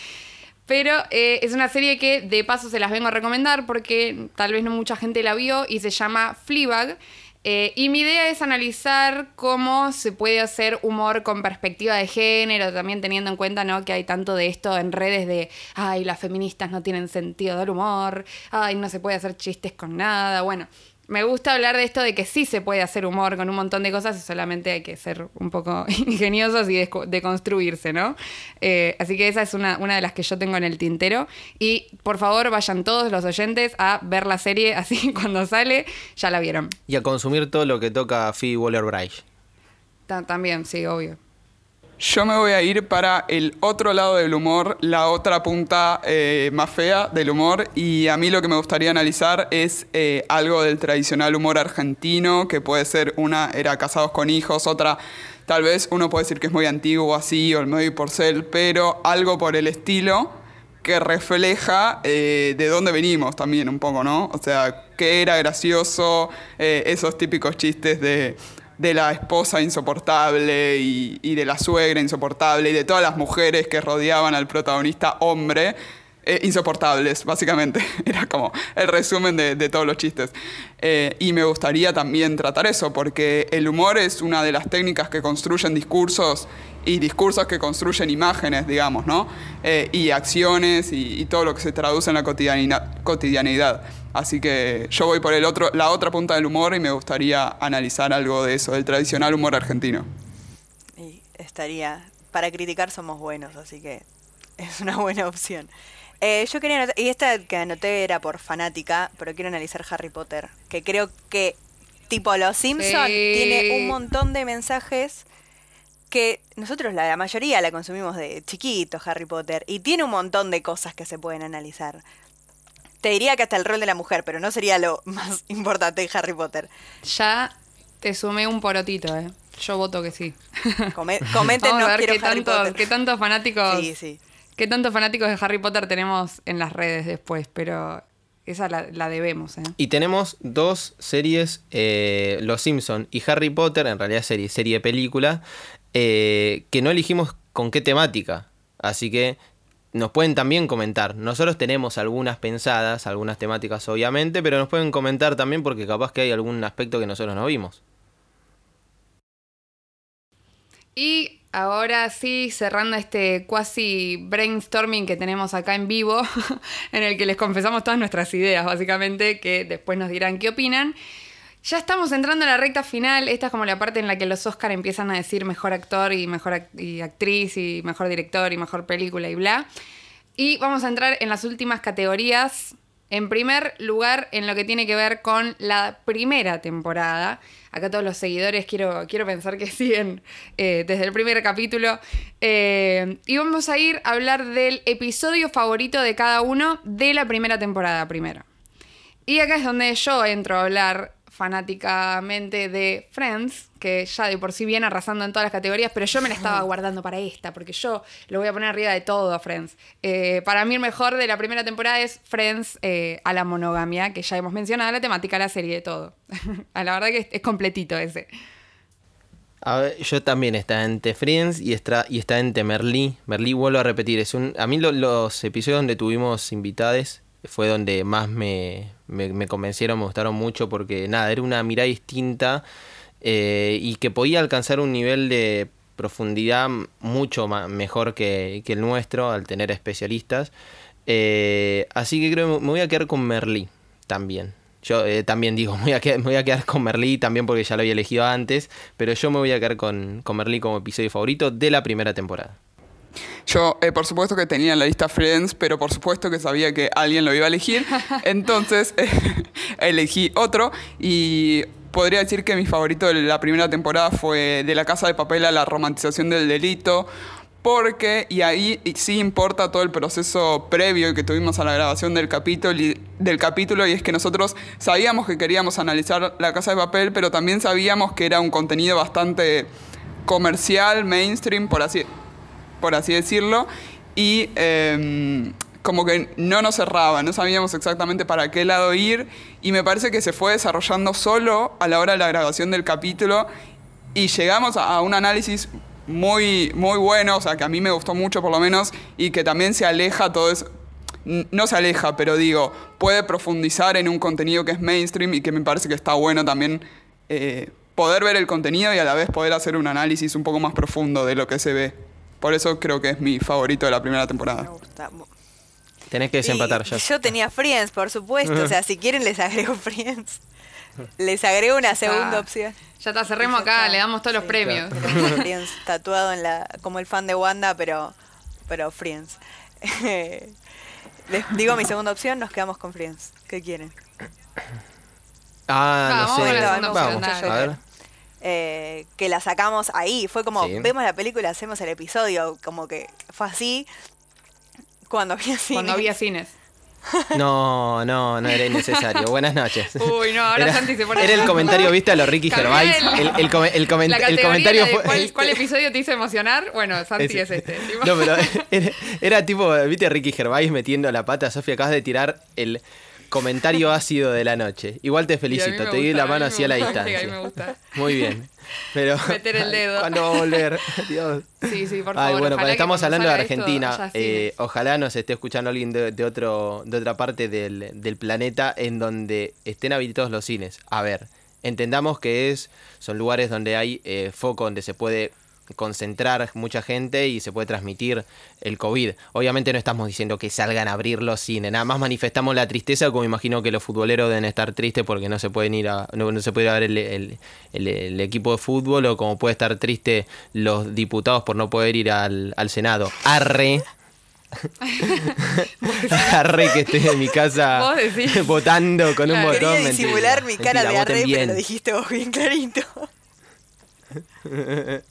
Pero eh, es una serie que de paso se las vengo a recomendar porque tal vez no mucha gente la vio y se llama Fleabag. Eh, y mi idea es analizar cómo se puede hacer humor con perspectiva de género, también teniendo en cuenta ¿no? que hay tanto de esto en redes de, ay, las feministas no tienen sentido del humor, ay, no se puede hacer chistes con nada. Bueno, me gusta hablar de esto de que sí se puede hacer humor con un montón de cosas y solamente hay que ser un poco <laughs> ingeniosos y deconstruirse, ¿no? Eh, así que esa es una, una de las que yo tengo en el tintero. Y por favor, vayan todos los oyentes a ver la serie, <laughs> así cuando sale, ya la vieron. Y a consumir todo lo que toca Phoebe Waller-Bridge. Ta- también, sí, obvio. Yo me voy a ir para el otro lado del humor, la otra punta eh, más fea del humor. Y a mí lo que me gustaría analizar es eh, algo del tradicional humor argentino, que puede ser una era casados con hijos, otra tal vez uno puede decir que es muy antiguo así, o el medio y porcel, pero algo por el estilo que refleja eh, de dónde venimos también un poco, ¿no? O sea, qué era gracioso, esos típicos chistes de, de la esposa insoportable y, de la suegra insoportable y de todas las mujeres que rodeaban al protagonista hombre. eh, insoportables, básicamente. <laughs> Era como el resumen de, todos los chistes. Eh, y me gustaría también tratar eso, porque el humor es una de las técnicas que construyen discursos y discursos que construyen imágenes, digamos, ¿no? Eh, y acciones y, y todo lo que se traduce en la cotidianidad. Así que yo voy por el otro, la otra punta del humor y me gustaría analizar algo de eso, del tradicional humor argentino. Y estaría. Para criticar somos buenos, así que es una buena opción. Eh, yo quería anotar, y esta que anoté era por fanática, pero quiero analizar Harry Potter, que creo que, tipo Los Simpson, Sí. tiene un montón de mensajes que nosotros la, la mayoría la consumimos de chiquito, Harry Potter, y tiene un montón de cosas que se pueden analizar. Te diría que hasta el rol de la mujer, pero no sería lo <laughs> más importante de Harry Potter. Ya te sumé un porotito, ¿eh? Yo voto que sí. Come- <laughs> Vamos a ver qué Harry Potter. qué tantos fanáticos. Sí, sí. Qué tantos fanáticos de Harry Potter tenemos en las redes después, pero esa la, la debemos, ¿eh? Y tenemos dos series, eh, Los Simpson y Harry Potter, en realidad serie, serie de película, eh, que no elegimos con qué temática. Así que nos pueden también comentar. Nosotros tenemos algunas pensadas, algunas temáticas obviamente, pero nos pueden comentar también porque capaz que hay algún aspecto que nosotros no vimos. Y ahora sí, cerrando este cuasi brainstorming que tenemos acá en vivo, <laughs> en el que les confesamos todas nuestras ideas, básicamente, que después nos dirán qué opinan. Ya estamos entrando en la recta final. Esta es como la parte en la que los Oscar empiezan a decir mejor actor y mejor y actriz y mejor director y mejor película y bla. Y vamos a entrar en las últimas categorías. En primer lugar, en lo que tiene que ver con la primera temporada. Acá todos los seguidores quiero, quiero pensar que <laughs> siguen eh, desde el primer capítulo. Eh, y vamos a ir a hablar del episodio favorito de cada uno de la primera temporada primero. Y acá es donde yo entro a hablar fanáticamente de Friends, que ya de por sí viene arrasando en todas las categorías, pero yo me la estaba guardando para esta, porque yo lo voy a poner arriba de todo a Friends. Eh, para mí el mejor de la primera temporada es Friends eh, a la monogamia, que ya hemos mencionado, la temática, la serie de todo. <laughs> a la verdad que es, es completito ese. A ver, yo también está entre Friends y está, y está entre Merlí. Merlí, vuelvo a repetir, es un, a mí lo- los episodios donde tuvimos invitades fue donde más me, me, convencieron, me gustaron mucho porque nada, era una mirada distinta eh, y que podía alcanzar un nivel de profundidad mucho ma- mejor que, que el nuestro al tener especialistas. Eh, así que creo que me voy a quedar con Merlí también. Yo eh, también digo, <laughs> me voy, a quedar, quedar con Merlí también porque ya lo había elegido antes, pero yo me voy a quedar con, con Merlí como episodio favorito de la primera temporada. Yo, eh, por supuesto que tenía en la lista Friends, pero por supuesto que sabía que alguien lo iba a elegir. <laughs> Entonces, eh, <laughs> elegí otro y podría decir que mi favorito de la primera temporada fue De la Casa de Papel a la romantización del delito. Porque, y ahí sí importa todo el proceso previo que tuvimos a la grabación del capítulo, y, del capítulo, y es que nosotros sabíamos que queríamos analizar La Casa de Papel, pero también sabíamos que era un contenido bastante comercial, mainstream, por así, por así decirlo, y eh, como que no nos cerraba, no sabíamos exactamente para qué lado ir, y me parece que se fue desarrollando solo a la hora de la grabación del capítulo, y llegamos a, un análisis muy, muy bueno, o sea, que a mí me gustó mucho por lo menos, y que también se aleja todo eso. No se aleja, pero digo, puede profundizar en un contenido que es mainstream y que me parece que está bueno también eh, poder ver el contenido y a la vez poder hacer un análisis un poco más profundo de lo que se ve. Por eso creo que es mi favorito de la primera Me temporada. gusta. Tenés que desempatar Y ya. Yo tenía Friends, por supuesto. O sea, si quieren les agrego Friends. <laughs> Les agrego una segunda Ah, opción. Ya está, cerremos acá, está. le damos todos los premios. Tenemos Friends <laughs> tatuado en la, como el fan de Wanda, pero, pero Friends. <laughs> Les digo mi segunda opción, nos quedamos con Friends. ¿Qué quieren? Ah, Vamos no sé. Vamos, opción, a ver. Eh, que la sacamos ahí. Fue como, Sí. vemos la película, hacemos el episodio. Como que fue así cuando había cine. Cuando había cines. No, no, no era innecesario. <laughs> Buenas noches. Uy, no, ahora era, Santi se pone Era el comentario, ¿viste? A los Ricky Gervais. el- El, el, el comen- comentario fue. ¿cuál, cuál episodio te hizo emocionar? Bueno, Santi es, este. tipo. No, pero era, era tipo, ¿viste? Ricky Gervais metiendo la pata. Sofía, acabas de tirar el comentario ácido de la noche. Igual te felicito, te di la mano me así a la distancia. me gusta. Muy bien. Pero, <laughs> Meter el dedo. <laughs> ¿Cuándo va a volver? <laughs> Dios. Sí, sí, por Ay, favor. bueno, ojalá pero estamos hablando de esto Argentina. eh, ojalá nos esté escuchando alguien de, de otro, de otra parte del, del planeta en donde estén habilitados los cines. A ver, entendamos que es, son lugares donde hay eh, foco, donde se puede concentrar mucha gente y se puede transmitir el COVID. Obviamente no estamos diciendo que salgan a abrir los cines, nada más manifestamos la tristeza, como imagino que los futboleros deben estar tristes porque no se pueden ir a, no, no se puede ir a ver el, el- el- el equipo de fútbol, o como puede estar triste los diputados por no poder ir al, al Senado. Arre. <laughs> Arre que estoy en mi casa votando con un botón. Quería mentira, disimular mi cara mentira, de arre, pero lo dijiste vos bien clarito. <laughs>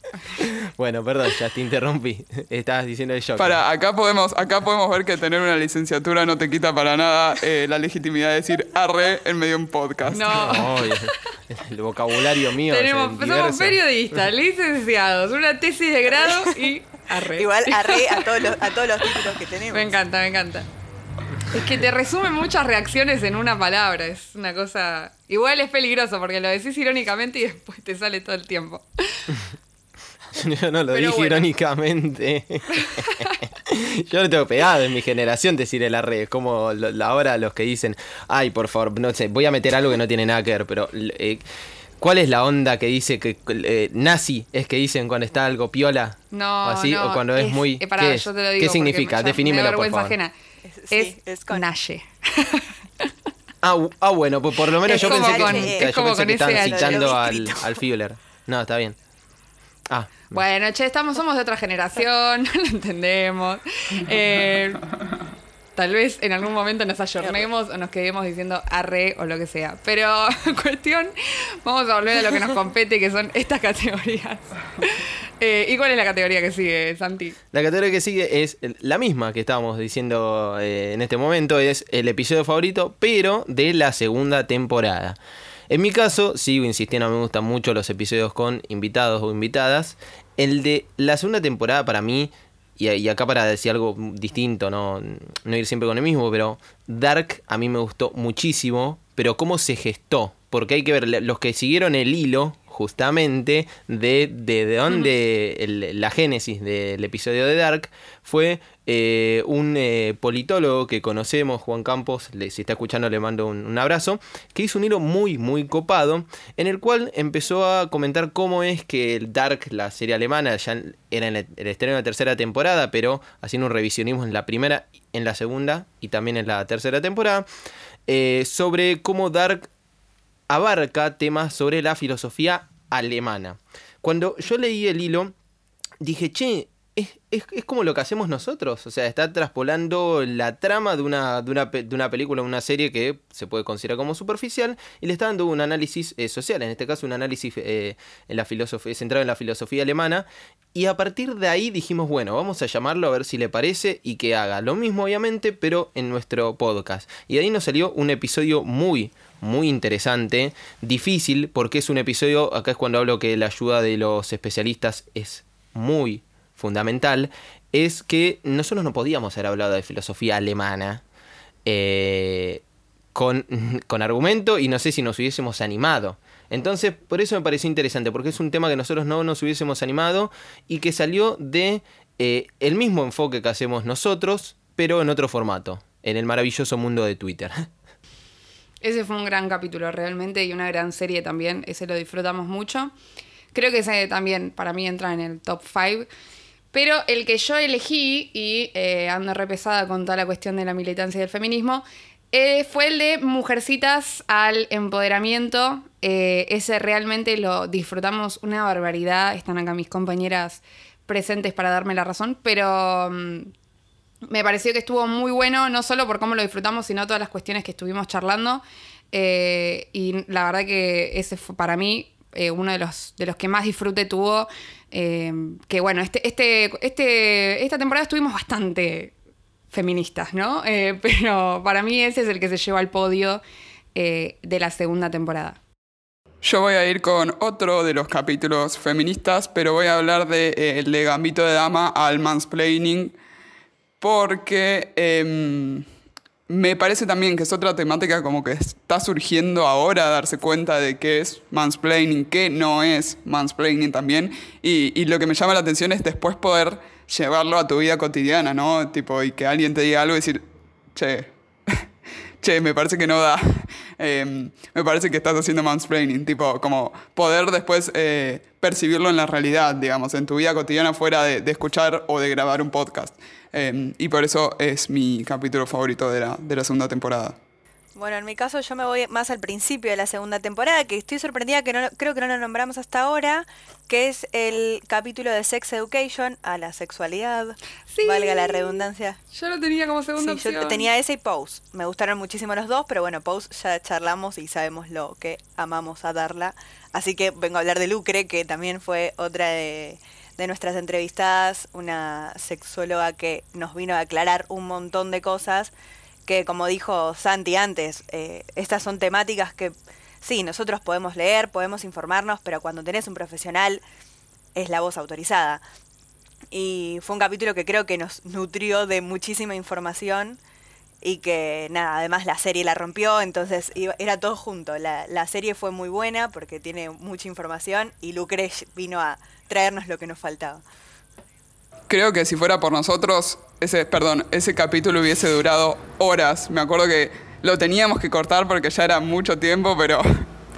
Bueno, perdón, ya te interrumpí. Estabas diciendo el shock. Para, acá podemos, acá podemos ver que tener una licenciatura no te quita para nada eh, la legitimidad de decir arre en medio de un podcast. No. No, el vocabulario mío Tenemos, es somos periodistas, licenciados, una tesis de grado y arre. Igual arre a todos los, a todos los títulos que <laughs> tenemos. Me encanta, me encanta. Es que te resumen muchas reacciones en una palabra. Es una cosa. Igual es peligroso porque lo decís irónicamente y <laughs> después te sale todo el tiempo. <laughs> Yo no lo Pero dije bueno. irónicamente. <laughs> Yo lo tengo pegado en mi generación decir el arre. Es como lo- la ahora los que dicen, ay, por favor, no sé, voy a meter algo que no tiene nada que ver, pero. eh, ¿Cuál es la onda que dice que eh, nazi es que dicen cuando está algo piola? No, o así, no, o cuando es, muy. eh, pará, ¿qué, es? yo te lo digo ¿Qué significa? Definímelo, por favor. ajena. Es- Es, sí, es con- Naye. Ah, ah, bueno, pues por lo menos Es yo pensé con- que, es yo como pensé con que estaban citando al, al Führer. No, está bien. Ah, Bueno, che, estamos, somos de otra generación, <laughs> lo entendemos. Eh, tal vez en algún momento nos ayornemos o nos quedemos diciendo arre o lo que sea. Pero <laughs> cuestión, vamos a volver a lo que nos compete, que son estas categorías. <laughs> Eh, ¿Y cuál es la categoría que sigue, Santi? La categoría que sigue es la misma que estábamos diciendo eh, en este momento, es el episodio favorito, pero de la segunda temporada. En mi caso, sigo insistiendo, me gustan mucho los episodios con invitados o invitadas. El de la segunda temporada para mí, y, acá para decir algo distinto, no, no ir siempre con el mismo, pero Dark a mí me gustó muchísimo, pero cómo se gestó, porque hay que ver, los que siguieron el hilo justamente de, de, de dónde el- la génesis del episodio de Dark fue eh, un eh, politólogo que conocemos, Juan Campos, le- si está escuchando le mando un, un abrazo, que hizo un hilo muy, muy copado, en el cual empezó a comentar cómo es que el Dark, la serie alemana, ya era en el, el estreno de la tercera temporada, pero haciendo un revisionismo en la primera, en la segunda y también en la tercera temporada, eh, sobre cómo Dark abarca temas sobre la filosofía alemana. Cuando yo leí el hilo, dije, che, es, es- es como lo que hacemos nosotros. O sea, está traspolando la trama de una, de una, de una película, una serie que se puede considerar como superficial, y le está dando un análisis eh, social, en este caso un análisis eh, en la filosofía, centrado en la filosofía alemana. Y a partir de ahí dijimos, bueno, vamos a llamarlo a ver si le parece y que haga lo mismo, obviamente, pero en nuestro podcast. Y de ahí nos salió un episodio muy, muy interesante, difícil, porque es un episodio, acá es cuando hablo que la ayuda de los especialistas es muy fundamental, es que nosotros no podíamos haber hablado de filosofía alemana eh, con, <laughs> con argumento y no sé si nos hubiésemos animado. Entonces, por eso me pareció interesante, porque es un tema que nosotros no nos hubiésemos animado y que salió de eh, el mismo enfoque que hacemos nosotros, pero en otro formato, en el maravilloso mundo de Twitter. <laughs> Ese fue un gran capítulo realmente y una gran serie también. Ese lo disfrutamos mucho. Creo que ese también para mí entra en el top 5. Pero el que yo elegí, y eh, ando re pesada con toda la cuestión de la militancia y del feminismo, eh, fue el de Mujercitas al empoderamiento. Eh, ese realmente lo disfrutamos una barbaridad. Están acá mis compañeras presentes para darme la razón, pero mm, me pareció que estuvo muy bueno, no solo por cómo lo disfrutamos, sino todas las cuestiones que estuvimos charlando. Eh, y la verdad que ese fue para mí eh, uno de los, de los que más disfrute tuvo. eh, que bueno, este, este, este, esta temporada estuvimos bastante feministas, ¿no? <laughs> Pero para mí ese es el que se lleva al podio de la segunda temporada. Yo voy a ir con otro de los capítulos feministas, pero voy a hablar de, eh, el de Gambito de Dama al mansplaining, porque em, me parece también que es otra temática como que está surgiendo ahora darse cuenta de qué es mansplaining, qué no es mansplaining también. Y, y, lo que me llama la atención es después poder llevarlo a tu vida cotidiana, ¿no? Tipo, y que alguien te diga algo y decir, che, <laughs> che, me parece que no da. <laughs> Em, me parece que estás haciendo mansplaining. Tipo, como poder después eh, percibirlo en la realidad, digamos, en tu vida cotidiana fuera de, de escuchar o de grabar un podcast. Em, y por eso es mi capítulo favorito de la, de la segunda temporada. Bueno, en mi caso yo me voy más al principio de la segunda temporada, que estoy sorprendida que no, creo que no lo nombramos hasta ahora, que es el capítulo de Sex Education a la sexualidad, Sí. valga la redundancia. Yo lo tenía como segunda Sí, yo opción. tenía ese y Pose. Me gustaron muchísimo los dos, pero bueno, Pose ya charlamos y sabemos lo que amamos a darla. Así que vengo a hablar de Lucre, que también fue otra de, de nuestras entrevistadas, una sexóloga que nos vino a aclarar un montón de cosas que, como dijo Santi antes, eh, estas son temáticas que sí, nosotros podemos leer, podemos informarnos, pero cuando tenés un profesional es la voz autorizada. Y fue un capítulo que creo que nos nutrió de muchísima información y que nada, además la serie la rompió, entonces era todo junto. La, la serie fue muy buena porque tiene mucha información y Lucre vino a traernos lo que nos faltaba. Creo que si fuera por nosotros, ese, perdón, ese capítulo hubiese durado horas. Me acuerdo que lo teníamos que cortar porque ya era mucho tiempo, pero,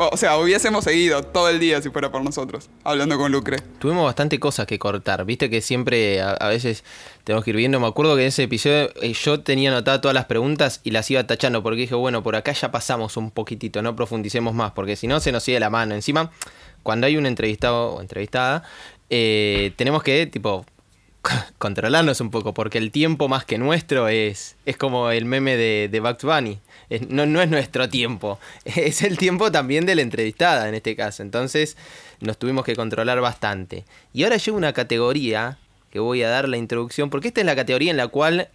o sea, hubiésemos seguido todo el día si fuera por nosotros, hablando con Lucre. Tuvimos bastante cosas que cortar, viste que siempre a, veces tenemos que ir viendo. Me acuerdo que en ese episodio eh, yo tenía anotadas todas las preguntas y las iba tachando porque dije, bueno, por acá ya pasamos un poquitito, no profundicemos más, porque si no se nos sigue la mano. Encima, cuando hay un entrevistado o entrevistada, eh, tenemos que, tipo, <laughs> controlarnos un poco, porque el tiempo más que nuestro es, es como el meme de, de Bunny. No, no es nuestro tiempo, <laughs> es el tiempo también de la entrevistada en este caso. Entonces nos tuvimos que controlar bastante. Y ahora llega una categoría que voy a dar la introducción, porque esta es la categoría en la cual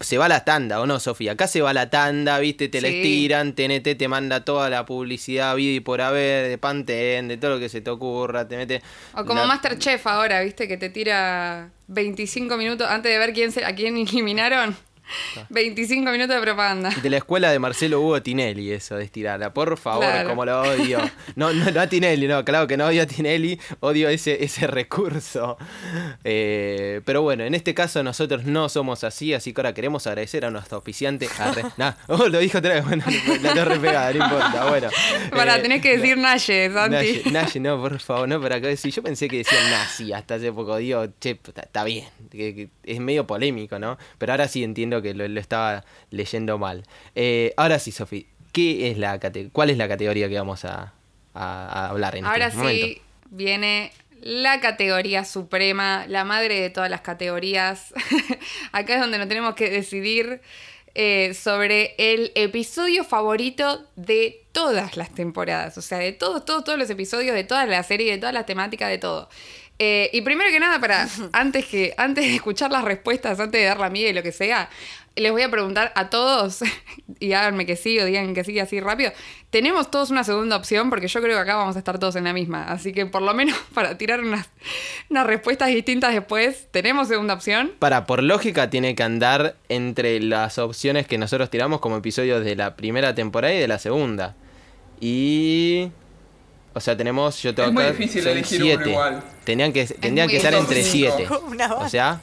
se va la tanda, ¿o no, Sofía? Acá se va la tanda, ¿viste? Te la Sí. estiran, TNT te manda toda la publicidad, vida y por haber, de Pantene, de todo lo que se te ocurra, te mete... O como la- Masterchef ahora, ¿viste? Que te tira 25 minutos antes de ver quién se, a quién <laughs> eliminaron. 25 minutos de propaganda. De la escuela de Marcelo Hugo Tinelli, eso de estirarla. Por favor, Claro. como lo odio. No, no, no a Tinelli, no, claro que no odio a Tinelli, odio ese, ese recurso. Eh, pero bueno, en este caso nosotros no somos así, así que ahora queremos agradecer a nuestro oficiante. <laughs> Nah, oh, lo dijo otra vez, bueno, la torre pegada, no importa, bueno. Para, Eh, tenés que decir Naye, Santi. Naye, Naye, no, por favor, no, para acá decir. Yo pensé que decían nazi hasta hace poco. Digo, che, está, está bien. que- que es medio polémico, ¿no? Pero ahora sí entiendo que lo, lo estaba leyendo mal. Eh, ahora sí, Sofi, ¿qué es la cate- ¿cuál es la categoría que vamos a, a- a hablar en Ahora este sí momento? viene la categoría suprema, la madre de todas las categorías. <laughs> Acá es donde nos tenemos que decidir eh, sobre el episodio favorito de todas las temporadas. O sea, de todos, todos, todos los episodios, de toda la serie, de todas las temáticas, de todo. Eh, y primero que nada, para <laughs> antes que antes de escuchar las respuestas, antes de dar la mía y lo que sea, les voy a preguntar a todos, <laughs> y háganme que sí o digan que sí así rápido. Tenemos todos una segunda opción, porque yo creo que acá vamos a estar todos en la misma. Así que por lo menos <laughs> para tirar unas, unas respuestas distintas después, ¿tenemos segunda opción? Para, por lógica, tiene que andar entre las opciones que nosotros tiramos como episodios de la primera temporada y de la segunda. Y. O sea, tenemos. Yo tengo Es muy acá, difícil son elegir uno siete. igual. Tenían que, tendrían muy que estar entre difícil. siete. <laughs> Una O banda. sea,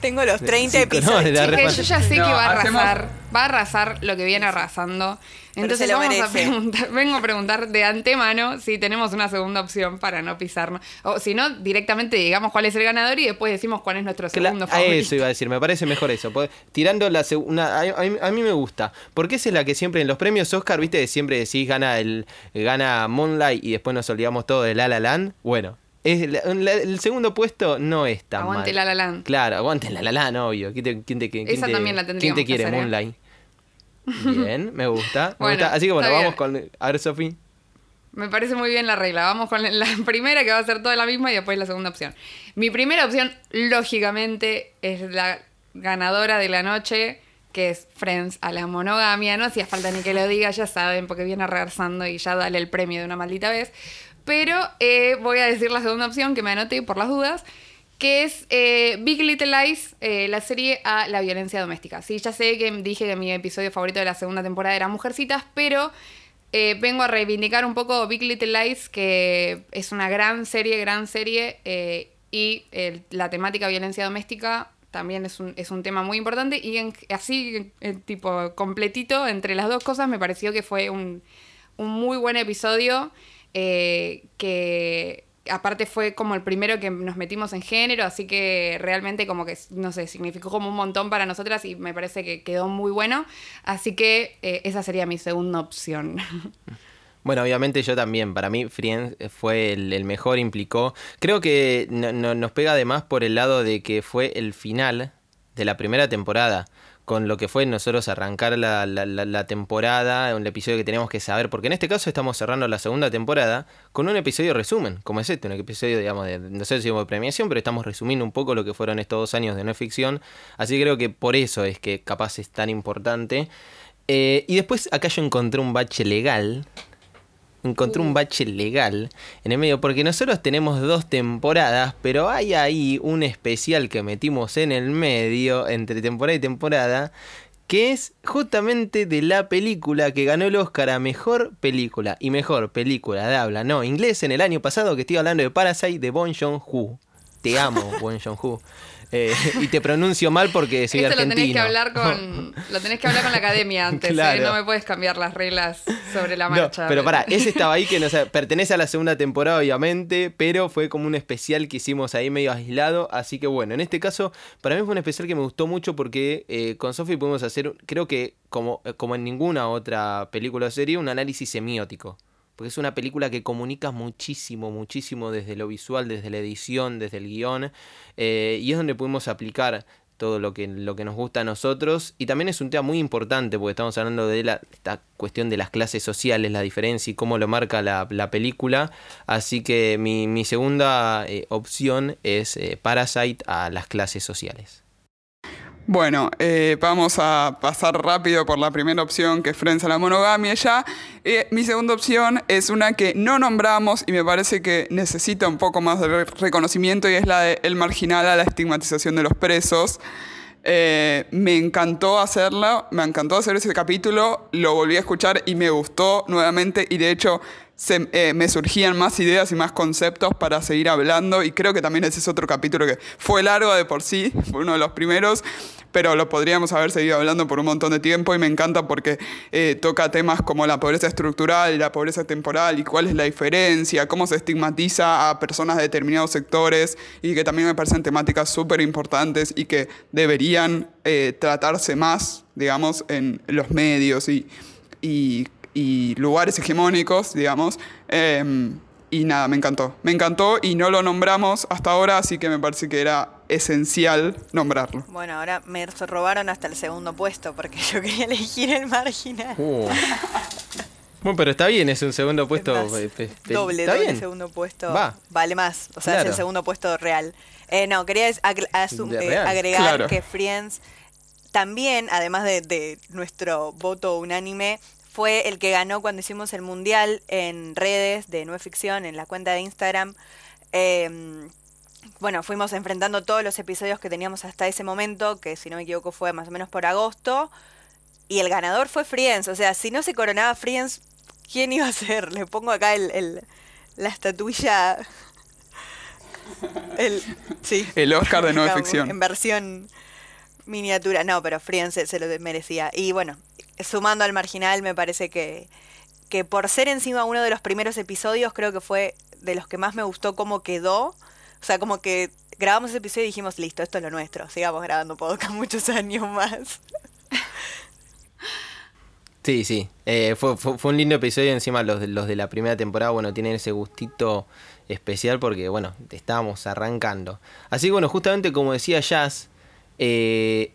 Tengo los 30 Cinco, no, episodios. Que respuesta. yo ya sé No, que va a hacemos- arrasar, va a arrasar lo que viene arrasando. Entonces lo vamos a preguntar, vengo a preguntar de antemano si tenemos una segunda opción para no pisarnos. O si no, directamente digamos cuál es el ganador y después decimos cuál es nuestro segundo a favorito. eso iba a decir, me parece mejor eso. Tirando la segunda. A, a mí- a mí me gusta. Porque esa es la que siempre en los premios Oscar, viste, siempre decís gana el gana Moonlight y después nos olvidamos todo de La La Land. Bueno. Es la- la- el segundo puesto no es tan Aguante mal. La La Land. Claro, aguante La La Land, obvio. ¿Quién te, quién te- quién Esa te- también la ¿Quién tendríamos te que quiere, hacer, ¿eh? Moonlight? Bien, me gusta. me Bueno, gusta. Así que bueno, vamos con. A ver, Sofi. Me parece muy bien la regla. Vamos con la <laughs> primera que va a ser toda la misma y después la segunda opción. Mi primera opción, lógicamente, es la ganadora de la noche, que es Friends a la monogamia. No hacía falta ni que lo diga, ya saben, porque viene reversando y ya dale el premio de una maldita vez. Pero eh, voy a decir la segunda opción que me anoté por las dudas, que es eh, Big Little Lies, eh, la serie a la violencia doméstica. Sí, ya sé que dije que mi episodio favorito de la segunda temporada era Mujercitas, pero eh, vengo a reivindicar un poco Big Little Lies, que es una gran serie, gran serie, y la temática violencia doméstica también es un, es un tema muy importante, y así, tipo, completito, entre las dos cosas, me pareció que fue un, un muy buen episodio, que aparte fue como el primero que nos metimos en género, así que realmente como que, no sé, significó como un montón para nosotras y me parece que quedó muy bueno. Así que eh, esa sería mi segunda opción. <laughs> Bueno, obviamente yo también. Para mí, Friends fue el, mejor, implicó. Creo que nos pega además por el lado de que fue el final de la primera temporada con lo que fue nosotros arrancar la, la, la, temporada, un episodio que teníamos que saber, porque en este caso estamos cerrando la segunda temporada con un episodio resumen, como es este, un episodio, digamos, de, no sé si de premiación, pero estamos resumiendo un poco lo que fueron estos dos años de no ficción, así que creo que por eso es que capaz es tan importante. Eh, y después acá yo encontré un bache legal, encontré un bache legal en el medio, porque nosotros tenemos dos temporadas, pero hay ahí un especial que metimos en el medio, entre temporada y temporada, que es justamente de la película que ganó el Oscar a Mejor Película y Mejor Película de Habla, no, inglés en el año pasado, que estoy hablando de Parasite de Bon Joon-ho. Te amo, <laughs> Bon Joon-ho. Eh, <laughs> y te pronuncio mal porque soy argentino. Lo tenés que hablar con, <laughs> lo tenés que hablar con la academia antes, ¿eh? no me puedes cambiar las reglas sobre la marcha. pero pará, ese estaba ahí que no pertenece a la segunda temporada, obviamente, pero fue como un especial que hicimos ahí medio aislado. Así que bueno, en este caso, para mí fue un especial que me gustó mucho porque eh, con Sophie pudimos hacer, creo que como, como en ninguna otra película o serie, un análisis semiótico porque es una película que comunica muchísimo, muchísimo desde lo visual, desde la edición, desde el guion, eh, y es donde pudimos aplicar todo lo que, lo que nos gusta a nosotros. Y también es un tema muy importante porque estamos hablando de la, esta cuestión de las clases sociales, la diferencia y cómo lo marca la, película. Así que mi, segunda eh, opción es eh, Parasite a las clases sociales. Bueno, eh, vamos a pasar rápido por la primera opción, que es Friends a la monogamia ya. Eh, mi segunda opción es una que no nombramos y me parece que necesita un poco más de reconocimiento y es la de El marginal a la estigmatización de los presos. Eh, me encantó hacerla, me encantó hacer ese capítulo, lo volví a escuchar y me gustó nuevamente y de hecho se, me surgían más ideas y más conceptos para seguir hablando y creo que también ese es otro capítulo que fue largo de por sí, fue uno de los primeros, pero lo podríamos haber seguido hablando por un montón de tiempo y me encanta porque eh, toca temas como la pobreza estructural la pobreza temporal y cuál es la diferencia, cómo se estigmatiza a personas de determinados sectores y que también me parecen temáticas súper importantes y que deberían eh, tratarse más, digamos, en los medios y, y, lugares hegemónicos, digamos. Em, y nada, me encantó. Me encantó y no lo nombramos hasta ahora, así que me parece que era esencial nombrarlo. Bueno, ahora me robaron hasta el segundo puesto porque yo quería elegir el marginal. Uh. <laughs> Bueno, pero está bien, es un segundo puesto. Eh, doble, doble segundo puesto. Vale más, o sea, es el segundo puesto real. Eh, no, quería eh, agregar que Friends también, además de nuestro voto unánime, fue el que ganó cuando hicimos el mundial en redes de Nueva Ficción, en la cuenta de Instagram. Em, bueno, fuimos enfrentando todos los episodios que teníamos hasta ese momento, que si no me equivoco fue más o menos por agosto. Y el ganador fue Friends. O sea, si no se coronaba Friends, ¿quién iba a ser? Le pongo acá el, la estatuilla. El, sí. El Oscar de Nueva Ficción. En versión miniatura. No, pero Friends se lo merecía. Y bueno, sumando al marginal, me parece que, que por ser encima uno de los primeros episodios, creo que fue de los que más me gustó cómo quedó. O sea, como que grabamos ese episodio y dijimos, listo, esto es lo nuestro, sigamos grabando podcast <laughs> muchos años más. Sí, sí, eh, fue, fue, un lindo episodio, encima los de, los de la primera temporada, bueno, tienen ese gustito especial porque, bueno, estábamos arrancando. Así que, bueno, justamente como decía Jazz, eh,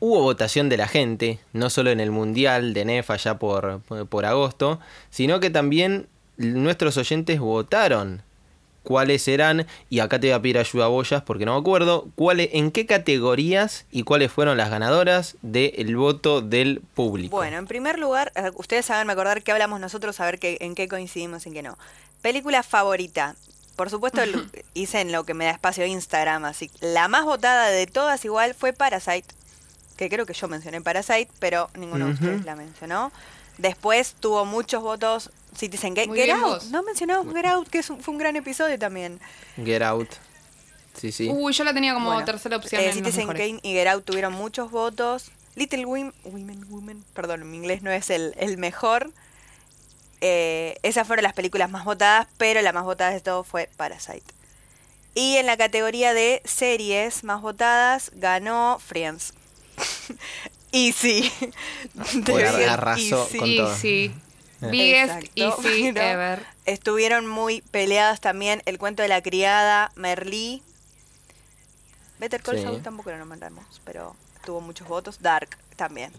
hubo votación de la gente, no solo en el Mundial de NEF allá por, por agosto, sino que también nuestros oyentes votaron cuáles eran, y acá te voy a pedir ayuda a Boyas porque no me acuerdo, cuáles, en qué categorías y cuáles fueron las ganadoras del voto del público. Bueno, en primer lugar, eh, ustedes saben, me acordar que hablamos nosotros, a ver qué, en qué coincidimos en qué no. Película favorita. Por supuesto lo- hice en lo que me da espacio Instagram, así la más votada de todas igual fue Parasite, que creo que yo mencioné Parasite, pero ninguno de Ujú. ustedes la mencionó. Después tuvo muchos votos Citizen Kane. Muy Get bien Out, vos. no mencionamos Get Out, que es un- fue un gran episodio también. Get Out. Sí, sí. Uy, yo la tenía como Bueno, tercera opción. eh, Citizen. Kane y Get Out tuvieron muchos votos. Little Women, Women, Women, perdón, mi inglés no es el, el mejor. Eh, esas fueron las películas más votadas, pero la más votada de todo fue Parasite. Y en la categoría de series más votadas ganó Friends. Easy. Pues Debía- arrasó easy. con todo. sí. Biggest Exacto, easy ever. Estuvieron muy peleadas también El cuento de la criada, Merlí. Better Call Sí. Saul tampoco lo nombramos, pero tuvo muchos votos. Dark también.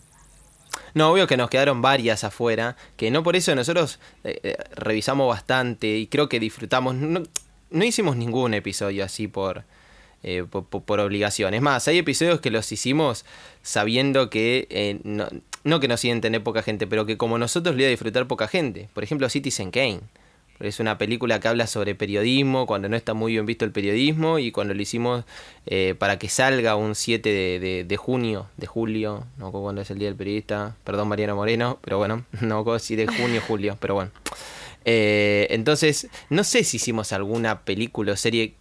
No, obvio que nos quedaron varias afuera, que no por eso nosotros eh, eh, revisamos bastante y creo que disfrutamos. No, no hicimos ningún episodio así por, eh, por, por- obligación. Es más, hay episodios que los hicimos sabiendo que, no, que nos siguen tener poca gente, pero que como nosotros lo iba a disfrutar poca gente. Por ejemplo, Citizen Kane. Es una película que habla sobre periodismo, cuando no está muy bien visto el periodismo, y cuando lo hicimos eh, para que salga un 7 de, de- junio, de julio, no recuerdo cuándo es el Día del Periodista, perdón Mariano Moreno, pero bueno, <laughs> no recuerdo si de junio o julio, pero bueno. Eh, entonces, no sé si hicimos alguna película o serie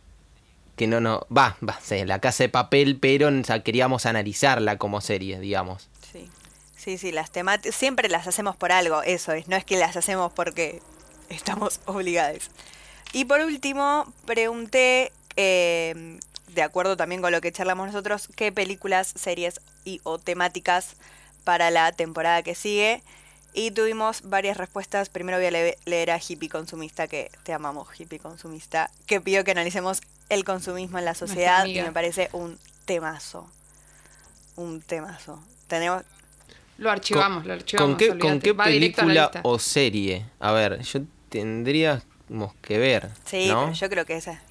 que no no va, va, sí, La Casa de Papel, pero queríamos analizarla como serie, digamos. Sí, sí, sí, las temáticas siempre las hacemos por algo, eso es, no es que las hacemos porque estamos obligados. Y por último, pregunté, eh, de acuerdo también con lo que charlamos nosotros, qué películas, series y o temáticas para la temporada que sigue. Y tuvimos varias respuestas. Primero voy a le- leer a Hippie Consumista, que te amamos, Hippie Consumista, que pidió que analicemos el consumismo en la sociedad y me parece un temazo. Un temazo. Tenemos, Lo archivamos, lo archivamos. ¿Con qué. ¿Con qué película o serie? A ver, yo tendríamos que ver. Sí, ¿no? pero yo creo que esa.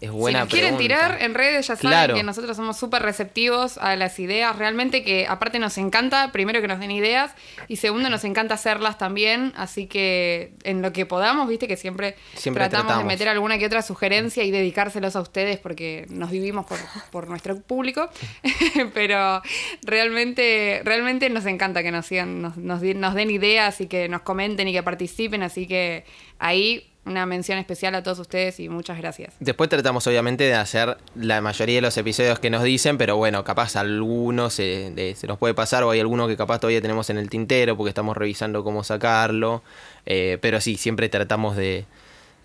Es buena si nos quieren pregunta. tirar en redes, ya saben Claro. que nosotros somos súper receptivos a las ideas. Realmente que aparte nos encanta, primero que nos den ideas y segundo nos encanta hacerlas también. Así que en lo que podamos, viste que siempre, Siempre tratamos, tratamos. de meter alguna que otra sugerencia y dedicárselos a ustedes porque nos vivimos por, por nuestro público. <laughs> <laughs> Pero realmente, realmente nos encanta que nos sigan, nos, nos, di- nos den ideas y que nos comenten y que participen. Así que ahí una mención especial a todos ustedes y muchas gracias. Después tratamos obviamente de hacer la mayoría de los episodios que nos dicen, pero bueno, capaz algunos se, de- se nos puede pasar o hay alguno que capaz todavía tenemos en el tintero porque estamos revisando cómo sacarlo. Eh, pero sí, siempre tratamos de,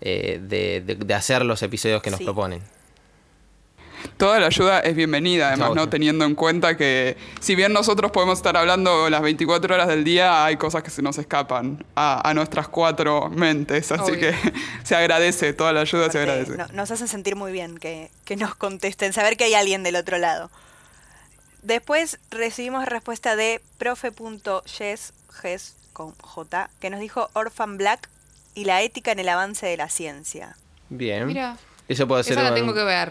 eh, de, de- de hacer los episodios que nos Sí. proponen. Toda la ayuda es bienvenida, además. ¿no? Teniendo en cuenta que si bien nosotros podemos estar hablando las 24 horas del día, hay cosas que se nos escapan a, a nuestras cuatro mentes. Así Obvio. que <laughs> se agradece, toda la ayuda se agradece. no- nos hacen sentir muy bien que, que nos contesten, saber que hay alguien del otro lado. Después recibimos respuesta de profe.yes, Ges con J, que nos dijo Orphan Black y la ética en el avance de la ciencia. Bien. Mira. Eso puede ser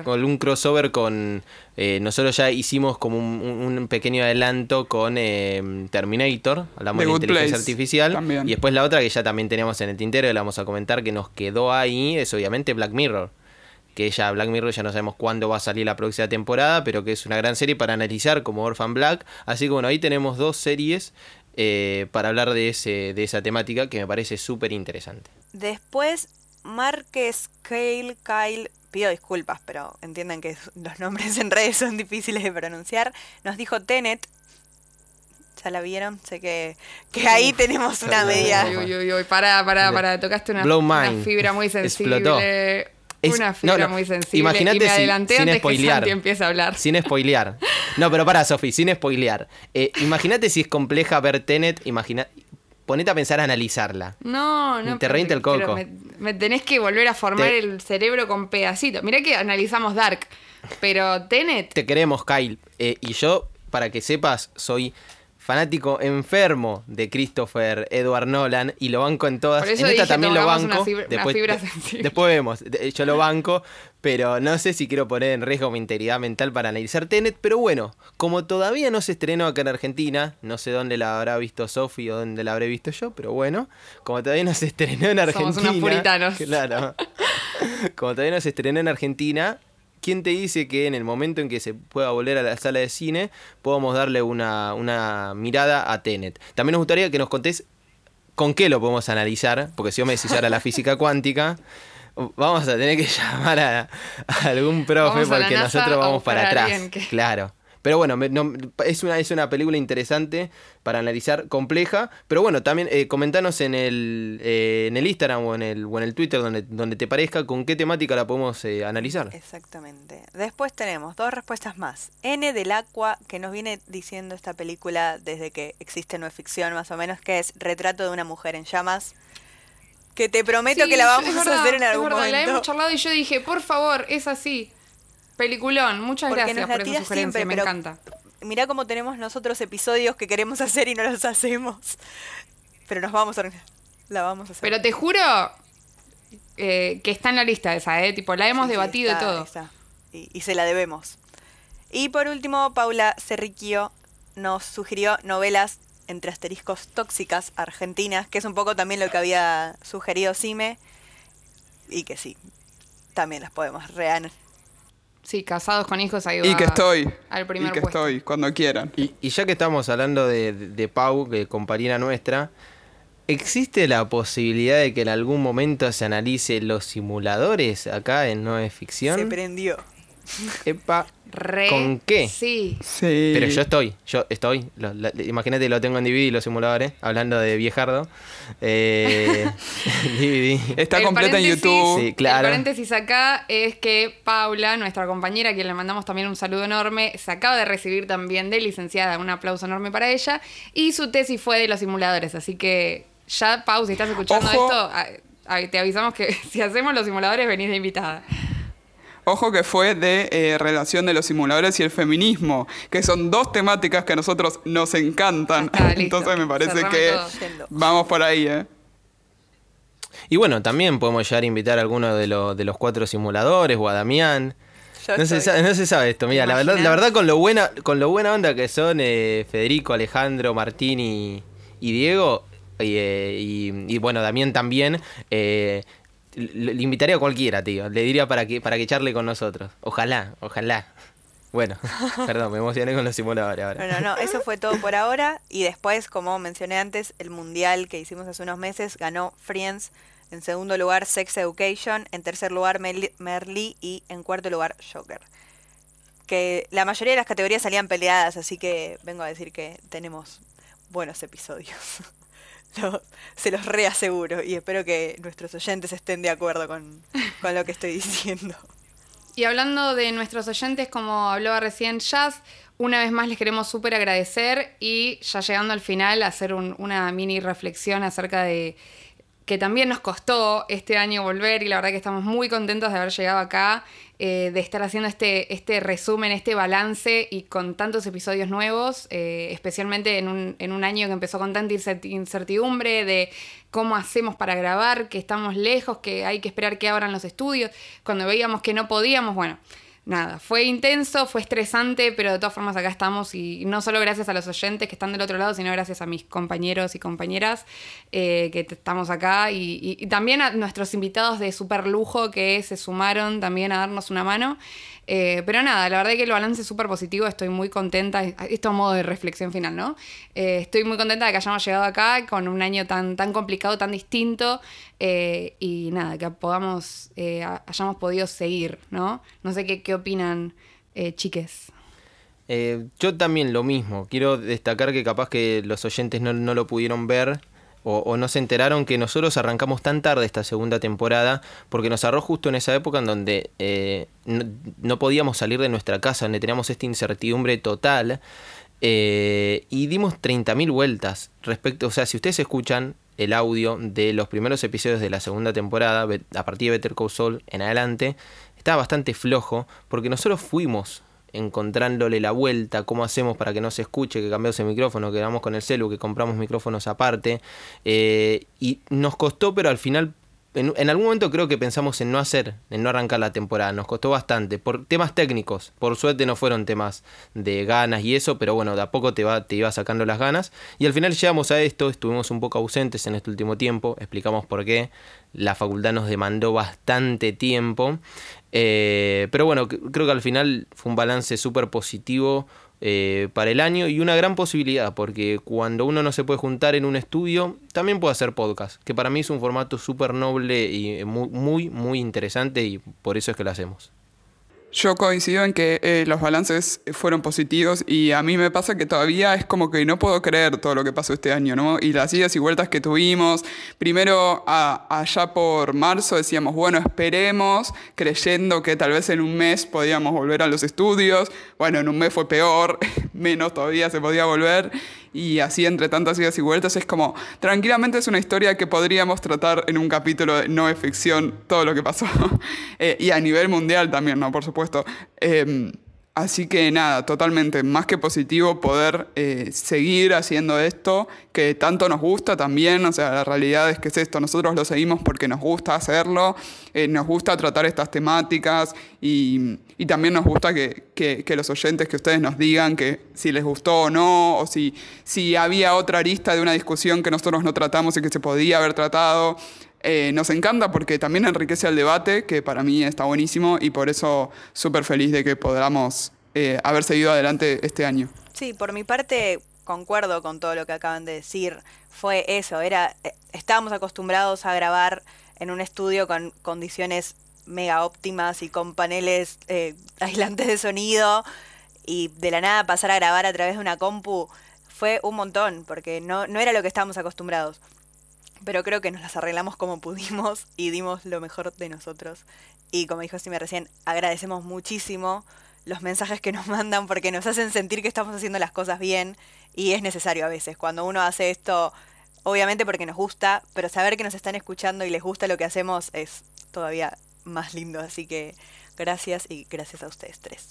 con- un crossover con... eh, nosotros ya hicimos como un, un- un pequeño adelanto con eh, Terminator, hablamos The de Good inteligencia Place, artificial. también. Y después la otra que ya también teníamos en el tintero y la vamos a comentar que nos quedó ahí es obviamente Black Mirror. Que ya Black Mirror ya no sabemos cuándo va a salir la próxima temporada, pero que es una gran serie para analizar como Orphan Black. Así que bueno, ahí tenemos dos series eh, para hablar de, ese, de esa temática que me parece súper interesante. Después, Márquez Kyle Kyle, pido disculpas, pero entiendan que <laughs> los nombres en redes son difíciles de pronunciar, nos dijo Tenet. ¿Ya la vieron? Sé que, que ahí tenemos una media. Uy, uy, uy, uy, pará, pará, pará, tocaste una, una fibra muy sensible. Explotó. Es- una fibra no, muy sensible. imagínate y me si- adelanté sin antes spoilear. que Santi empiece a hablar. Sin spoilear. No, pero para, Sofi, sin spoilear. Eh, Imagínate si es compleja ver Tenet, imagina, ponete a pensar a analizarla. No, no. Te revienta el coco. Me, me tenés que volver a formar Te- el cerebro con pedacitos. Mirá que analizamos Dark, pero Tenet. Te queremos, Kyle. Eh, y yo, para que sepas, soy fanático enfermo de Christopher Edward Nolan y lo banco en todas. Por eso en esta dije, también lo una banco. una después, fibra de- sensible. después vemos. Yo lo banco, pero no sé si quiero poner en riesgo mi integridad mental para analizar Tenet. Pero bueno, como todavía no se estrenó acá en Argentina, no sé dónde la habrá visto Sofi o dónde la habré visto yo, pero bueno, como todavía no se estrenó en Argentina. Somos unos puritanos. Claro. como todavía no se estrenó en Argentina, ¿quién te dice que en el momento en que se pueda volver a la sala de cine podamos darle una, una mirada a Tenet? También nos gustaría que nos contés con qué lo podemos analizar, porque si yo me decís ahora la física cuántica, vamos a tener que <laughs> llamar a, a algún profe Vamos porque nosotros vamos para atrás. que- Claro. Pero bueno, me- no- es, una, es una película interesante para analizar, compleja. Pero bueno, también eh, comentanos en el, eh, en el Instagram o en el, o en el Twitter, donde, donde te parezca, con qué temática la podemos eh, analizar. Exactamente. Después tenemos dos respuestas más. N del Aqua, que nos viene diciendo esta película desde que existe no es ficción, más o menos, que es Retrato de una mujer en llamas. Que te prometo Sí, que la vamos a hacer en algún verdad, La hemos momento. charlado y yo dije, por favor, es así. Peliculón, muchas Porque gracias por esa sugerencia, siempre, me encanta. Mirá cómo tenemos nosotros episodios que queremos hacer y no los hacemos. Pero nos vamos a. La vamos a hacer. Pero te juro eh, que está en la lista esa, ¿eh? Tipo, la hemos sí, debatido está, y todo. está. Y, y se la debemos. Y por último, Paula Cerriquio nos sugirió novelas entre asteriscos tóxicas argentinas, que es un poco también lo que había sugerido Sime. Y que sí, también las podemos rean. Sí, casados con hijos, ahí Y va que estoy. al primer y que puesto. estoy, cuando quieran. Y, y ya que estamos hablando de, de- de Pau, que compañera nuestra, ¿existe la posibilidad de que en algún momento se analice los simuladores acá en No es Se Ficción? prendió. <laughs> Epa, Re, ¿Con qué? Sí. Sí. Pero yo estoy, yo estoy. Lo- imagínate, lo tengo en DVD los simuladores, hablando de viejardo. Eh, <laughs> DVD. Está El completa en YouTube. Sí, claro. El paréntesis acá es que Paula, nuestra compañera, a quien le mandamos también un saludo enorme, se acaba de recibir también de licenciada, un aplauso enorme para ella, y su tesis fue de los simuladores, así que ya, Pau, si estás escuchando Ojo. esto, a- a- te avisamos que <laughs> si hacemos los simuladores venís de invitada. Ojo que fue de eh, relación de los simuladores y el feminismo, que son dos temáticas que a nosotros nos encantan. Está. Entonces me parece Cerrame que todo. Vamos por ahí, ¿eh? Y bueno, también podemos llegar a invitar a alguno de, los de los cuatro simuladores o a Damián. No se, sabe, no se sabe esto, mira, la verdad, imaginas? la verdad con lo buena, con lo buena onda que son eh, Federico, Alejandro, Martín y, y Diego, y, eh, y- y, bueno, Damián también, eh, le, invitaría a cualquiera, tío. Le diría para que, para que charle con nosotros. Ojalá, ojalá. Bueno, <laughs> perdón, me emocioné con los simuladores ahora. No, no, <laughs> eso fue todo por ahora. Y después, como mencioné antes, el mundial que hicimos hace unos meses ganó Friends. En segundo lugar, Sex Education. En tercer lugar, Merly. Y en cuarto lugar, Joker. Que la mayoría de las categorías salían peleadas, así que vengo a decir que tenemos buenos episodios. <laughs> Se los reaseguro y espero que nuestros oyentes estén de acuerdo con, con lo que estoy diciendo. Y hablando de nuestros oyentes, como hablaba recién Jazz, una vez más les queremos súper agradecer y ya llegando al final hacer un- una mini reflexión acerca de que también nos costó este año volver y la verdad que estamos muy contentos de haber llegado acá, eh, de estar haciendo este, este resumen, este balance y con tantos episodios nuevos, eh, especialmente en un, en un año que empezó con tanta incerti- incertidumbre de cómo hacemos para grabar, que estamos lejos, que hay que esperar que abran los estudios, cuando veíamos que no podíamos, bueno. Nada, fue intenso, fue estresante, pero de todas formas acá estamos y no solo gracias a los oyentes que están del otro lado, sino gracias a mis compañeros y compañeras eh, que estamos acá y, y- y también a nuestros invitados de super lujo que se sumaron también a darnos una mano. Eh, pero nada, la verdad que el balance es súper positivo, estoy muy contenta, esto a modo de reflexión final, ¿no? Eh, estoy muy contenta de que hayamos llegado acá con un año tan, tan complicado, tan distinto eh, y nada, que podamos, hayamos podido seguir, ¿no? No sé qué, qué opinan, chiques. Yo también lo mismo. Quiero destacar que capaz que los oyentes no, no lo pudieron ver o, o no se enteraron que nosotros arrancamos tan tarde esta segunda temporada porque nos agarró justo en esa época en donde eh, no, podíamos salir de nuestra casa, donde teníamos esta incertidumbre total. eh, y dimos 30.000 vueltas respecto, o sea, si ustedes escuchan el audio de los primeros episodios de la segunda temporada, a partir de Better Call Saul en adelante, está bastante flojo porque nosotros fuimos encontrándole la vuelta, cómo hacemos para que no se escuche, que cambiamos el micrófono, que vamos con el celu, que compramos micrófonos aparte. eh, y nos costó, pero al final en, en algún momento creo que pensamos en no hacer, en no arrancar la temporada. Nos costó bastante. Por temas técnicos. Por suerte no fueron temas de ganas y eso, pero bueno, de a poco te, va, te iba sacando las ganas. Y al final llegamos a esto, estuvimos un poco ausentes en este último tiempo. Explicamos por qué. La facultad nos demandó bastante tiempo. Eh, pero bueno, creo que al final fue un balance súper positivo eh, para el año y una gran posibilidad, porque cuando uno no se puede juntar en un estudio, también puede hacer podcast, que para mí es un formato súper noble y muy, muy, muy interesante y por eso es que lo hacemos. Yo coincido en que eh, los balances fueron positivos y a mí me pasa que todavía es como que no puedo creer todo lo que pasó este año, ¿no? Y las idas y vueltas que tuvimos. Primero, a- allá por marzo decíamos, bueno, esperemos, creyendo que tal vez en un mes podíamos volver a los estudios. Bueno, en un mes fue peor, <laughs> menos todavía se podía volver. Y así entre tantas idas y vueltas es como, tranquilamente es una historia que podríamos tratar en un capítulo de no es ficción, todo lo que pasó. <laughs> Eh, y a nivel mundial también, ¿no? Por supuesto. Em, así que nada, totalmente, más que positivo poder eh, seguir haciendo esto, que tanto nos gusta también, o sea, la realidad es que es esto, nosotros lo seguimos porque nos gusta hacerlo, eh, nos gusta tratar estas temáticas y, también nos gusta que, que- que los oyentes, que ustedes nos digan que si les gustó o no, o si, si había otra arista de una discusión que nosotros no tratamos y que se podía haber tratado. Eh, nos encanta porque también enriquece el debate, que para mí está buenísimo y por eso súper feliz de que podamos eh, haber seguido adelante este año. Sí, por mi parte concuerdo con todo lo que acaban de decir. Fue eso, era eh, estábamos acostumbrados a grabar en un estudio con condiciones mega óptimas y con paneles eh, <laughs> aislantes de sonido y de la nada pasar a grabar a través de una compu fue un montón porque no, no era lo que estábamos acostumbrados. Pero creo que nos las arreglamos como pudimos <laughs> y dimos lo mejor de nosotros. Y como dijo Sime recién, agradecemos muchísimo los mensajes que nos <laughs> mandan porque nos hacen sentir que estamos haciendo las cosas bien y es necesario a veces. Cuando uno hace esto, obviamente porque nos gusta, pero saber que nos están escuchando y les gusta lo que hacemos es todavía más lindo. Así que gracias y gracias a ustedes tres.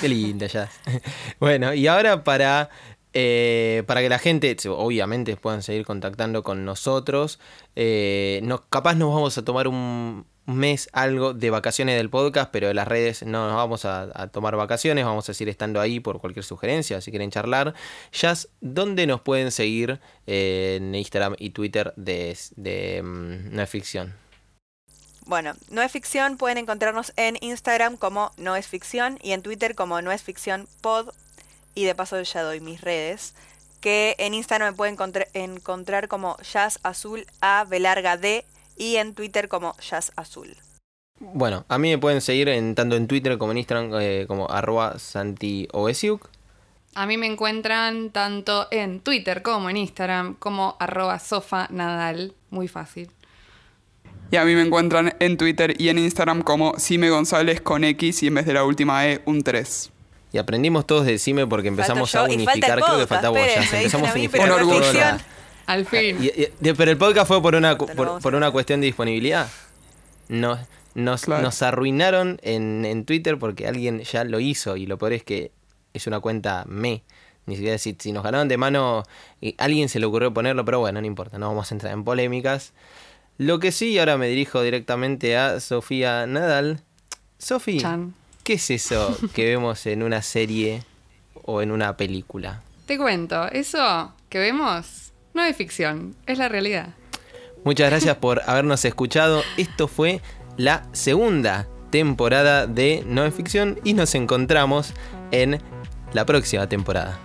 Qué linda ya. <laughs> Bueno, y ahora para, eh, para que la gente, obviamente, puedan seguir contactando con nosotros, eh, capaz nos vamos a tomar un mes algo de vacaciones del podcast, pero de las redes no nos vamos a, a tomar vacaciones, vamos a seguir estando ahí por cualquier sugerencia, si quieren charlar. Jazz, ¿dónde nos pueden seguir eh, en Instagram y Twitter de, de mm, No es Ficción? Bueno, no es ficción, pueden encontrarnos en Instagram como no es ficción y en Twitter como no es ficción pod. Y de paso ya doy mis redes, que en Instagram me pueden encontr- encontrar como Jazz Azul A B larga D y en Twitter como Jazz Azul. Bueno, a mí me pueden seguir en, tanto en Twitter como en Instagram eh, como arroba santioesiuk. A mí me encuentran tanto en Twitter como en Instagram como arroba sofa nadal. Muy fácil. Y a mí me encuentran en Twitter y en Instagram como Sime González con X y en vez de la última E, un 3. Y aprendimos todos de Cime porque empezamos a unificar, creo que podcast, falta vos esperen, ya. me dicen Empezamos a unificar no ficción. Al fin. Y- y- de- pero el podcast fue por una, por, por una cuestión de disponibilidad. Nos, nos, Claro. nos arruinaron en, en Twitter porque alguien ya lo hizo y lo peor es que es una cuenta me. Ni siquiera si, si nos ganaron de mano, y alguien se le ocurrió ponerlo, pero bueno, no importa, no vamos a entrar en polémicas. Lo que sí, ahora me dirijo directamente a Sofía Nadal. Sofía, Chan. ¿Qué es eso que <laughs> vemos en una serie o en una película? Te cuento, eso que vemos no es ficción, es la realidad. Muchas gracias por <laughs> habernos escuchado. Esto fue la segunda temporada de No es Ficción y nos encontramos en la próxima temporada.